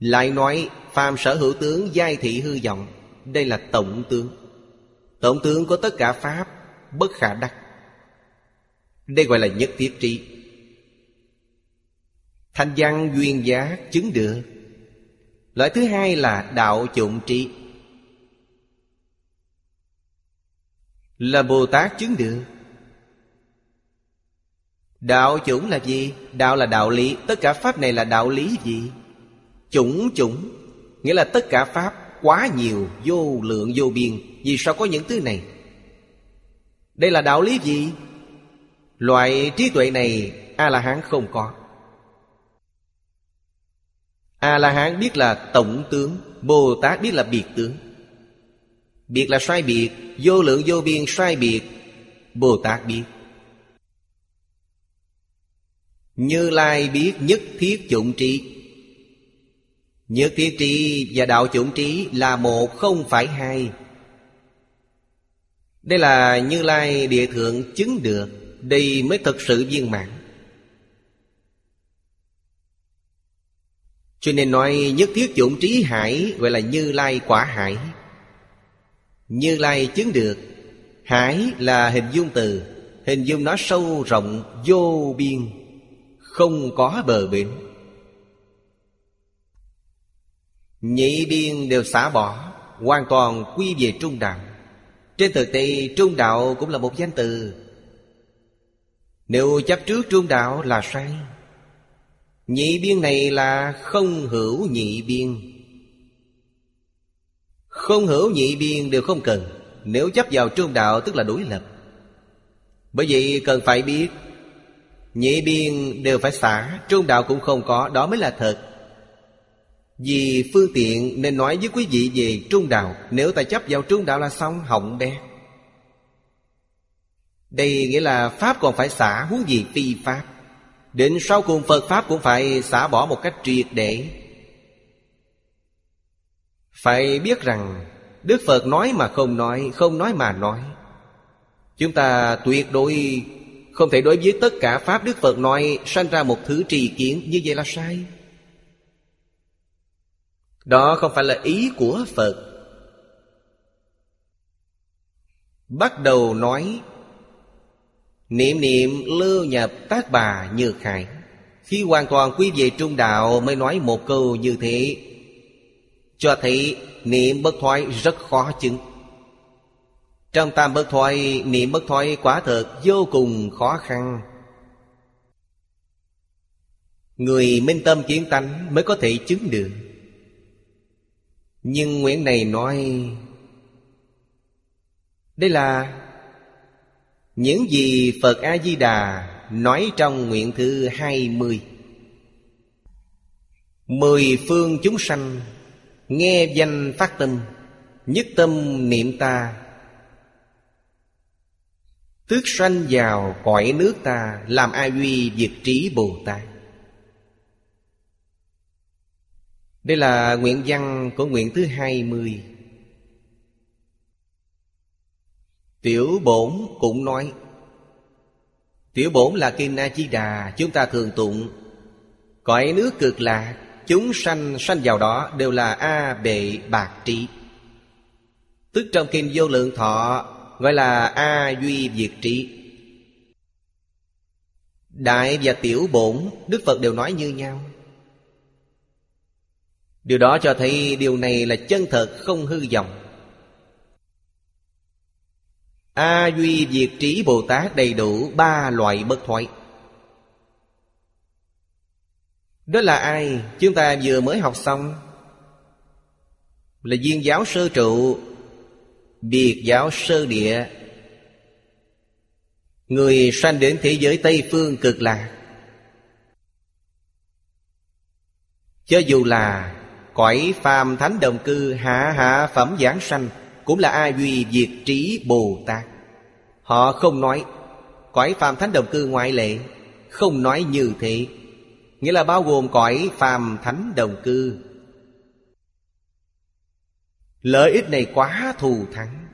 Lại nói, phàm sở hữu tướng, giai thị hư vọng. Đây là tổng tướng. Tổng tướng của tất cả Pháp, Bất khả đắc. Đây gọi là nhất thiết trí. Thanh văn duyên giá chứng được Loại thứ hai là đạo chủng trị Là Bồ Tát chứng được Đạo chủng là gì? Đạo là đạo lý Tất cả Pháp này là đạo lý gì? Chủng chủng Nghĩa là tất cả Pháp quá nhiều, Vô lượng, vô biên Vì sao có những thứ này? Đây là đạo lý gì? Loại trí tuệ này A-la-hán không có A-la-hán biết là tổng tướng Bồ Tát biết là biệt tướng. Biệt là sai biệt, Vô lượng vô biên sai biệt Bồ Tát biết. Như Lai biết nhất thiết chủng trí. Nhất thiết trí và đạo chủng trí là một, không phải hai. Đây là Như Lai địa thượng chứng được, Đây mới thực sự viên mãn. Cho nên nói nhất thiết dụng trí hải Gọi là Như Lai quả hải. Như Lai chứng được, Hải là hình dung từ, Hình dung nó sâu rộng, vô biên, Không có bờ bến. Nhị biên đều xả bỏ, Hoàn toàn quy về trung đạo. Trên thực tế, trung đạo cũng là một danh từ. Nếu chấp trước trung đạo là sai. Nhị biên này là không hữu nhị biên. Không hữu nhị biên đều không cần, Nếu chấp vào trung đạo tức là đối lập. Bởi vậy cần phải biết, Nhị biên đều phải xả, Trung đạo cũng không có, Đó mới là thật. Vì phương tiện nên nói với quý vị về trung đạo, Nếu ta chấp vào trung đạo là xong, hỏng đen Đây nghĩa là Pháp còn phải xả huống gì phi Pháp. Đến sau cùng Phật Pháp cũng phải xả bỏ một cách triệt để. Phải biết rằng, Đức Phật nói mà không nói Không nói mà nói. Chúng ta tuyệt đối Không thể đối với tất cả Pháp Đức Phật nói Sanh ra một thứ trì kiến Như vậy là sai. Đó không phải là ý của Phật. Bắt đầu nói Niệm niệm lưu nhập tác bà như khải Khi hoàn toàn quy về trung đạo Mới nói một câu như thế. Cho thấy niệm bất thoái rất khó chứng. Trong tam bất thoái, Niệm bất thoái quả thật vô cùng khó khăn. Người minh tâm kiến tánh mới có thể chứng được. Nhưng Nguyễn này nói, Đây là những gì Phật A-di-đà nói trong nguyện thứ hai mươi. Mười phương chúng sanh, Nghe danh phát tâm, Nhất tâm niệm ta. Tước sanh vào cõi nước ta, Làm ai duy diệt trí Bồ Tát. Đây là nguyện văn của nguyện thứ hai mươi. Tiểu bổn cũng nói, Tiểu bổn là Kim Na Chi Đà, Chúng ta thường tụng. Cõi nước cực lạc, Chúng sanh sanh vào đó Đều là A bệ bạc trí. Tức trong Kim Vô Lượng Thọ, Gọi là A duy diệt trí. Đại và tiểu bổn, Đức Phật đều nói như nhau. Điều đó cho thấy điều này là chân thật, không hư vọng. A Duy Diệt Trí Bồ Tát đầy đủ ba loại bất thoại Đó là ai? Chúng ta vừa mới học xong. Là viên giáo sơ trụ Biệt giáo sơ địa. Người sanh đến thế giới Tây Phương cực lạc. Cho dù là cõi phàm thánh đồng cư hạ hạ phẩm giảng sanh cũng là A Duy Diệt Trí Bồ Tát. Họ không nói, Cõi phàm thánh đồng cư ngoại lệ. Không nói như thế. Nghĩa là bao gồm cõi phàm thánh đồng cư. Lợi ích này quá thù thắng.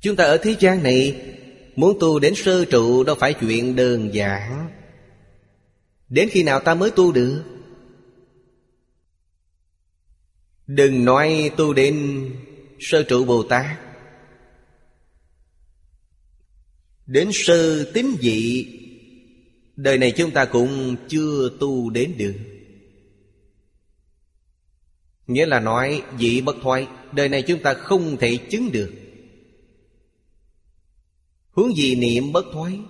Chúng ta ở thế gian này, Muốn tu đến sơ trụ đâu phải chuyện đơn giản. Đến khi nào ta mới tu được? Đừng nói tu đến Sơ trụ Bồ Tát. Đến sơ tín dị Đời này chúng ta cũng chưa tu đến được. Nghĩa là nói dị bất thoái, Đời này chúng ta không thể chứng được. Hướng gì niệm bất thoái.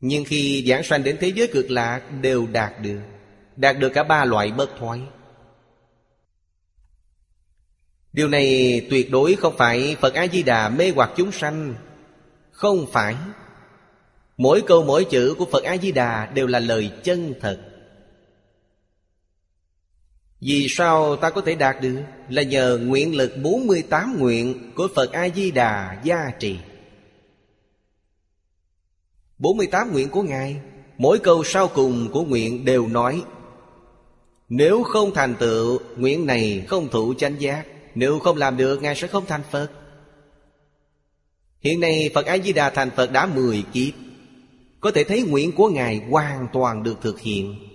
Nhưng khi giảng sanh đến thế giới cực lạc Đều đạt được Đạt được cả ba loại bất thoái. Điều này tuyệt đối không phải Phật A-di-đà mê hoặc chúng sanh. Không phải. Mỗi câu mỗi chữ của Phật A-di-đà Đều là lời chân thật. Vì sao ta có thể đạt được? Là nhờ nguyện lực 48 nguyện Của Phật A-di-đà gia trì. 48 nguyện của Ngài, Mỗi câu sau cùng của nguyện đều nói, Nếu không thành tựu, Nguyện này không thụ chánh giác. Nếu không làm được, Ngài sẽ không thành Phật. Hiện nay, Phật A-di-đà thành Phật đã 10 kiếp. Có thể thấy nguyện của Ngài hoàn toàn được thực hiện.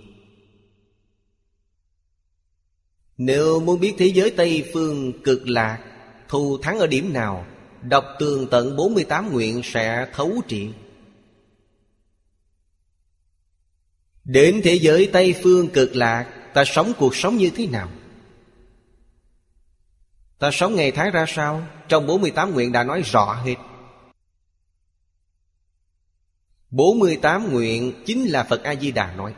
Nếu muốn biết thế giới Tây Phương cực lạc, Thù thắng ở điểm nào, Đọc tường tận 48 nguyện sẽ thấu triệt. Đến thế giới Tây Phương cực lạc, Ta sống cuộc sống như thế nào? Ta sống ngày tháng ra sao? Trong 48 nguyện đã nói rõ hết. 48 nguyện chính là Phật A-di-đà nói.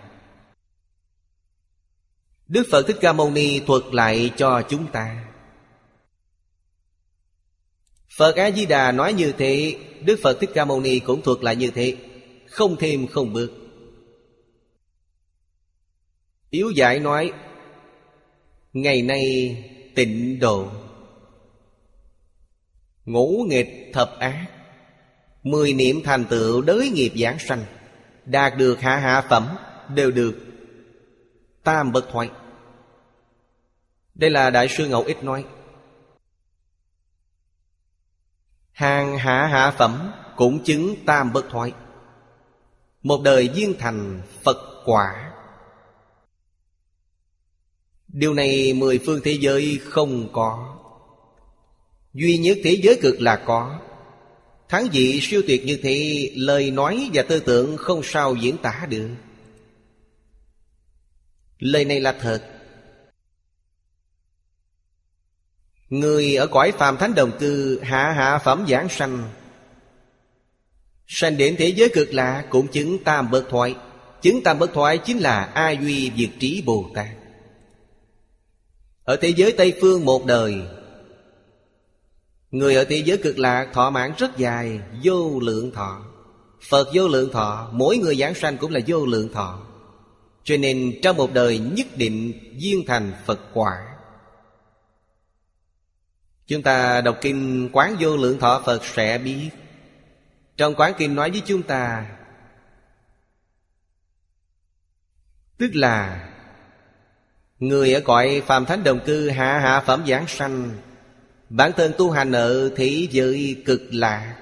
Đức Phật Thích Ca Mâu Ni thuật lại cho chúng ta. Phật A-di-đà nói như thế, Đức Phật Thích Ca Mâu Ni cũng thuật lại như thế. Không thêm, không bước. Yếu giải nói, Ngày nay tịnh độ. Ngũ nghịch thập ác. Mười niệm thành tựu đới nghiệp giảng sanh. Đạt được hạ hạ phẩm, Đều được Tam bậc thoại Đây là Đại sư Ngẫu Ích nói. Hàng hạ hạ phẩm Cũng chứng tam bất thoại Một đời duyên thành Phật quả. Điều này mười phương thế giới không có. Duy nhất thế giới cực là có. Thắng dị siêu tuyệt như thế, Lời nói và tư tưởng không sao diễn tả được. Lời này là thật. Người ở cõi phàm thánh đồng cư, Hạ hạ phẩm giảng sanh. Sanh đến thế giới cực lạ Cũng chứng tam bất thoại Chứng tam bất thoại chính là A Duy Diệt Trí Bồ Tát. Ở thế giới Tây Phương một đời Người ở thế giới cực lạc, thọ mạng rất dài, Vô lượng thọ. Phật vô lượng thọ, Mỗi người giảng sanh cũng là vô lượng thọ. Cho nên trong một đời nhất định duyên thành Phật quả. Chúng ta đọc kinh Quán vô lượng thọ, Phật sẽ biết. Trong quán kinh nói với chúng ta, Tức là Người ở cõi phàm thánh đồng cư hạ hạ phẩm giảng sanh Bản thân tu hành ở thế giới cực lạ.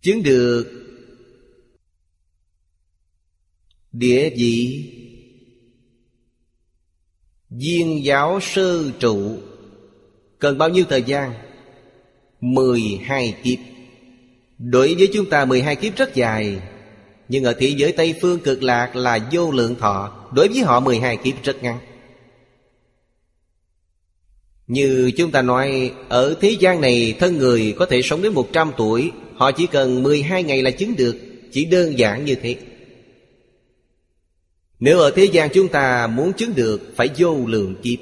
Chứng được Địa vị Viên giáo sơ trụ Cần bao nhiêu thời gian? mười hai kiếp. Đối với chúng ta, mười hai kiếp rất dài, Nhưng ở thế giới Tây Phương cực lạc là vô lượng thọ. Đối với họ, mười hai kiếp rất ngắn như chúng ta nói, Ở thế gian này thân người có thể sống đến 100 tuổi, Họ chỉ cần 12 ngày là chứng được, Chỉ đơn giản như thế. Nếu ở thế gian chúng ta muốn chứng được, Phải vô lượng kiếp.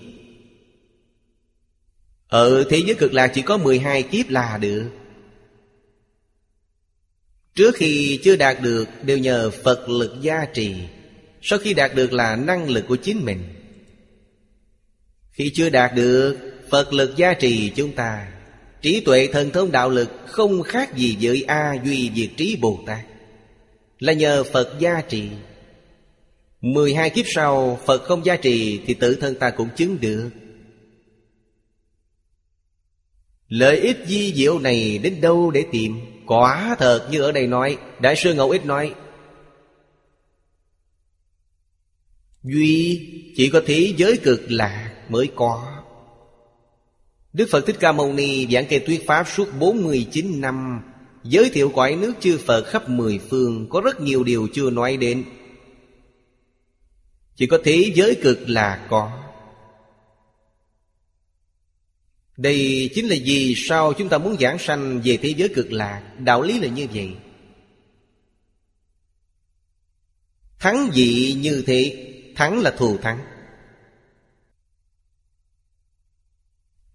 Ở thế giới cực lạc chỉ có 12 kiếp là được. Trước khi chưa đạt được, Đều nhờ Phật lực gia trì. Sau khi đạt được là năng lực của chính mình. Khi chưa đạt được Phật lực gia trì chúng ta. Trí tuệ thần thông đạo lực Không khác gì với A Duy Diệt Trí Bồ Tát. Là nhờ Phật gia trì. Mười hai kiếp sau, Phật không gia trì Thì tự thân ta cũng chứng được. Lợi ích di diệu này đến đâu để tìm? Quả thật như ở đây nói, Đại sư Ngẫu Ích nói, Duy chỉ có thế giới cực lạc mới có. Đức Phật Thích Ca Mâu Ni giảng kệ thuyết Pháp suốt 49 năm, Giới thiệu cõi nước chư Phật khắp mười phương, Có rất nhiều điều chưa nói đến. Chỉ có thế giới cực là có. Đây chính là vì sao chúng ta muốn giảng sanh về thế giới cực lạc. Đạo lý là như vậy. Thắng dị như thế, Thắng là thù thắng.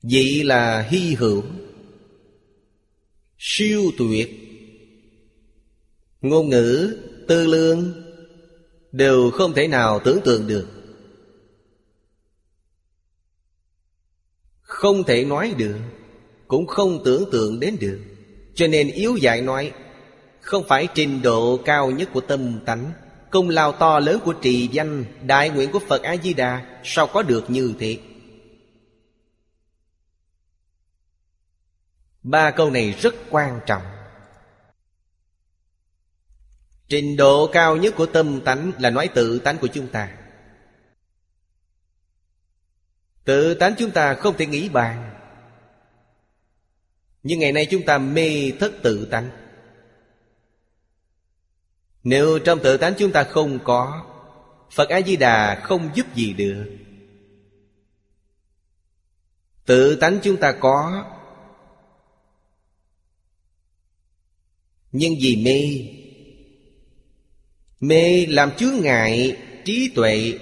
Vậy là hy hữu. Siêu tuyệt. Ngôn ngữ, tư lương Đều không thể nào tưởng tượng được. Không thể nói được Cũng không tưởng tượng đến được. Cho nên yếu dạy nói Không phải trình độ cao nhất của tâm tánh Công lao to lớn của trì danh Đại nguyện của Phật A-di-đà Sao có được như thế? Ba câu này rất quan trọng. Trình độ cao nhất của tâm tánh là nói tự tánh của chúng ta. Tự tánh chúng ta không thể nghĩ bàn. Nhưng ngày nay chúng ta mê thất tự tánh. Nếu trong tự tánh chúng ta không có, Phật A-di-đà không giúp gì được. Tự tánh chúng ta có Nhưng vì mê Mê làm chướng ngại trí tuệ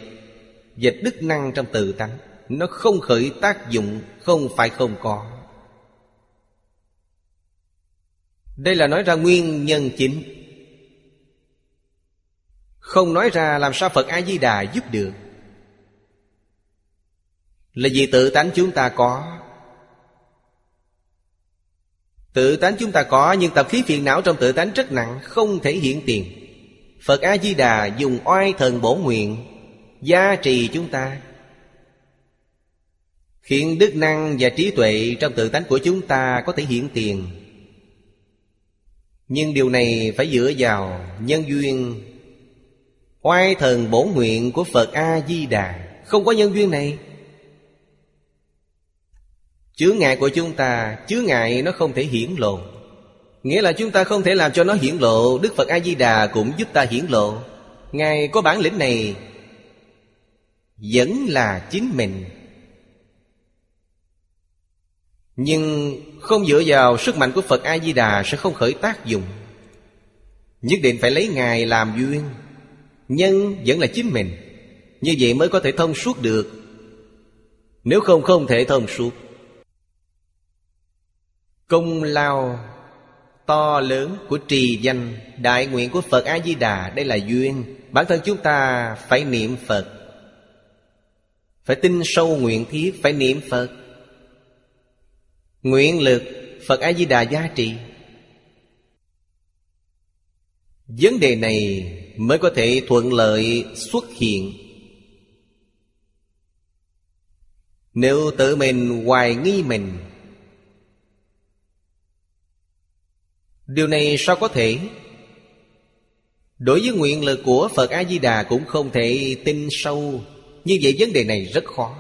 Và đức năng trong tự tánh. Nó không khởi tác dụng, Không phải không có. Đây là nói ra nguyên nhân chính. Không nói ra làm sao Phật A-di-đà giúp được. Là vì tự tánh chúng ta có. Tự tánh chúng ta có, Nhưng tập khí phiền não trong tự tánh rất nặng, Không thể hiện tiền. Phật A-di-đà dùng oai thần bổ nguyện, Gia trì chúng ta. Khiến đức năng và trí tuệ Trong tự tánh của chúng ta có thể hiện tiền. Nhưng điều này phải dựa vào nhân duyên. Oai thần bổ nguyện của Phật A-di-đà. Không có nhân duyên này. Chướng ngại của chúng ta, Chướng ngại nó không thể hiển lộ. Nghĩa là chúng ta không thể làm cho nó hiển lộ, Đức Phật A-di-đà cũng giúp ta hiển lộ. Ngài có bản lĩnh này, Vẫn là chính mình. Nhưng không dựa vào sức mạnh của Phật A-di-đà Sẽ không khởi tác dụng. Nhất định phải lấy Ngài làm duyên. Nhân vẫn là chính mình. Như vậy mới có thể thông suốt được. Nếu không không thể thông suốt. Công lao to lớn của trì danh Đại nguyện của Phật A-di-đà, Đây là duyên. Bản thân chúng ta phải niệm Phật, Phải tin sâu nguyện thiết Phải niệm Phật. Nguyện lực Phật A-di-đà gia trị. Vấn đề này mới có thể thuận lợi xuất hiện. Nếu tự mình hoài nghi mình Điều này sao có thể? Đối với nguyện lực của Phật A-di-đà Cũng không thể tin sâu. Như vậy vấn đề này rất khó.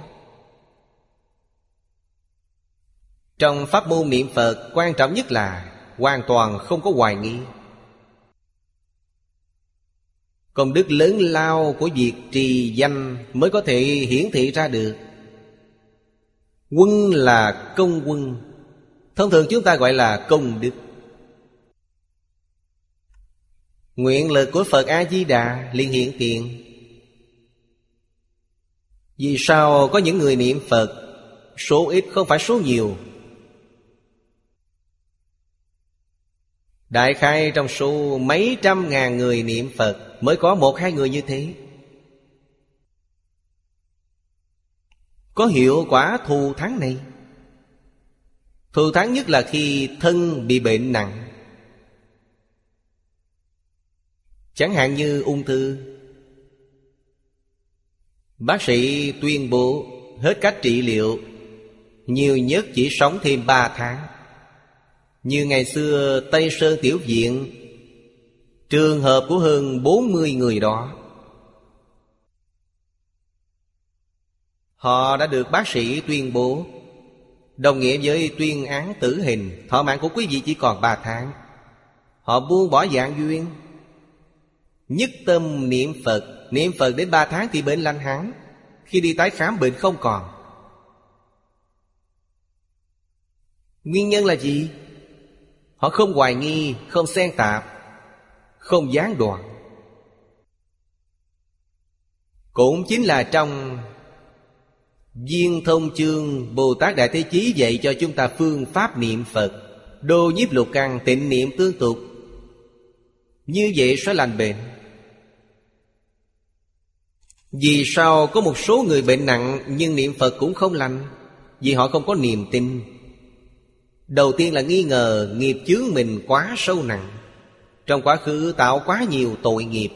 Trong pháp môn niệm Phật, Quan trọng nhất là Hoàn toàn không có hoài nghi. Công đức lớn lao của việc trì danh Mới có thể hiển thị ra được. Quân là công quân. Thông thường chúng ta gọi là công đức. Nguyện lực của Phật A-di-đà liền hiện tiền. Vì sao có những người niệm Phật, Số ít không phải số nhiều? Đại khai trong số mấy trăm ngàn người niệm Phật Mới có một hai người như thế. Có hiệu quả thù thắng này. Thù thắng nhất là khi thân bị bệnh nặng. Chẳng hạn như ung thư. Bác sĩ tuyên bố hết cách trị liệu, Nhiều nhất chỉ sống thêm ba tháng. Như ngày xưa Tây Sơn Tiểu Viện, Trường hợp của hơn 40 người đó. Họ đã được bác sĩ tuyên bố. Đồng nghĩa với tuyên án tử hình, Thọ mạng của quý vị chỉ còn ba tháng. Họ buông bỏ dạng duyên. Nhất tâm niệm Phật. Niệm Phật đến ba tháng thì bệnh lành hẳn. Khi đi tái khám bệnh không còn. Nguyên nhân là gì? Họ không hoài nghi, không xen tạp Không gián đoạn. Cũng chính là trong Viên thông chương Bồ Tát Đại Thế Chí dạy cho chúng ta phương pháp niệm Phật. Đô nhiếp lục căn tịnh niệm tương tục. Như vậy sẽ lành bệnh. Vì sao có một số người bệnh nặng Nhưng niệm Phật cũng không lành? Vì họ không có niềm tin. Đầu tiên là nghi ngờ nghiệp chướng mình quá sâu nặng. Trong quá khứ tạo quá nhiều tội nghiệp.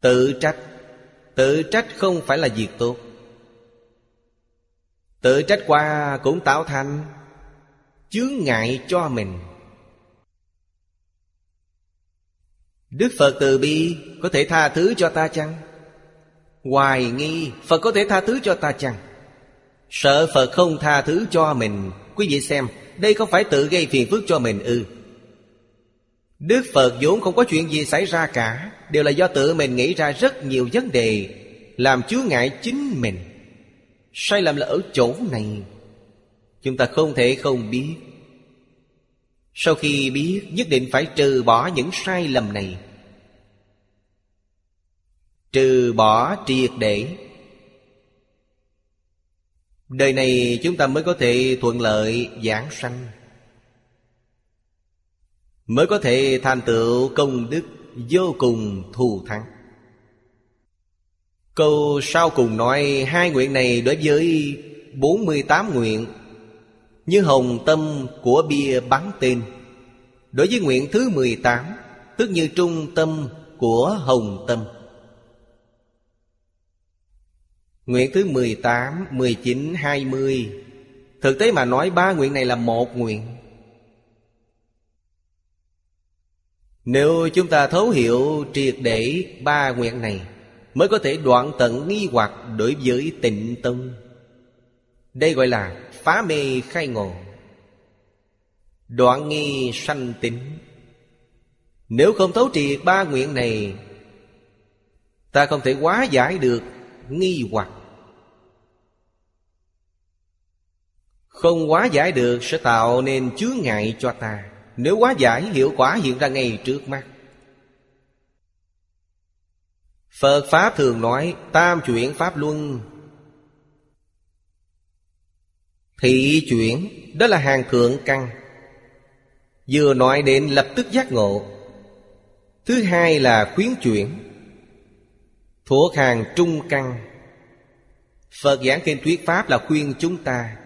Tự trách. Tự trách không phải là việc tốt. Tự trách qua cũng tạo thành. Chướng ngại cho mình. Đức Phật từ bi có thể tha thứ cho ta chăng? Hoài nghi, Phật có thể tha thứ cho ta chăng? Sợ Phật không tha thứ cho mình. Quý vị xem, Đây không phải tự gây phiền phức cho mình ư? Đức Phật vốn không có chuyện gì xảy ra cả. Đều là do tự mình nghĩ ra rất nhiều vấn đề, Làm chứa ngại chính mình. Sai lầm là ở chỗ này. Chúng ta không thể không biết. Sau khi biết, Nhất định phải trừ bỏ những sai lầm này. Trừ bỏ triệt để. Đời này chúng ta mới có thể thuận lợi giảng sanh, Mới có thể thành tựu công đức vô cùng thù thắng. Câu sau cùng nói, hai nguyện này đối với 48 nguyện Như hồng tâm của bia bắn tên. Đối với nguyện thứ 18 Tức như trung tâm của hồng tâm. Nguyện thứ 18, 19, 20 Thực tế mà nói ba nguyện này là một nguyện. Nếu chúng ta thấu hiểu triệt để ba nguyện này Mới có thể đoạn tận nghi hoặc đối với tịnh tâm. Đây gọi là phá mê khai ngộ. Đoạn nghi sanh tính Nếu không thấu triệt ba nguyện này Ta không thể hóa giải được nghi hoặc. Không quá giải được sẽ tạo nên chướng ngại cho ta. Nếu quá giải, hiệu quả hiện ra ngay trước mắt. Phật Pháp thường nói, Tam chuyển Pháp Luân. Thị chuyển, Đó là hàng thượng căn. Vừa nói đến lập tức giác ngộ. Thứ hai là khuyến chuyển. Thuộc hàng trung căn. Phật giảng kinh thuyết Pháp là khuyên chúng ta.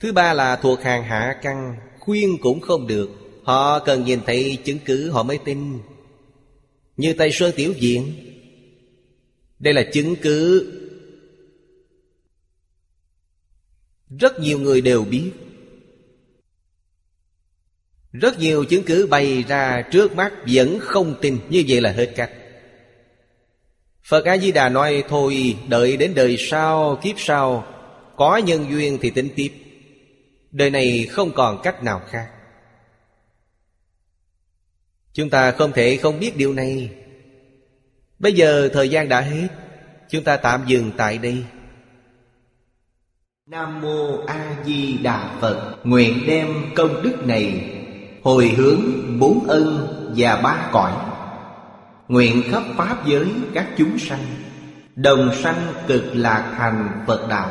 Thứ ba là thuộc hàng hạ căn, Khuyên cũng không được. Họ cần nhìn thấy chứng cứ, họ mới tin. Như Tây Sơn Tiểu Diện Đây là chứng cứ. Rất nhiều người đều biết. Rất nhiều chứng cứ bày ra trước mắt Vẫn không tin. Như vậy là hết cách. Phật A-di-đà nói, Thôi đợi đến đời sau, Kiếp sau, Có nhân duyên thì tính tiếp. Đời này không còn cách nào khác. Chúng ta không thể không biết điều này. Bây giờ thời gian đã hết. Chúng ta tạm dừng tại đây. Nam Mô A Di Đà Phật. Nguyện đem công đức này Hồi hướng bốn ân và ba cõi. Nguyện khắp Pháp giới các chúng sanh, Đồng sanh cực lạc thành Phật Đạo.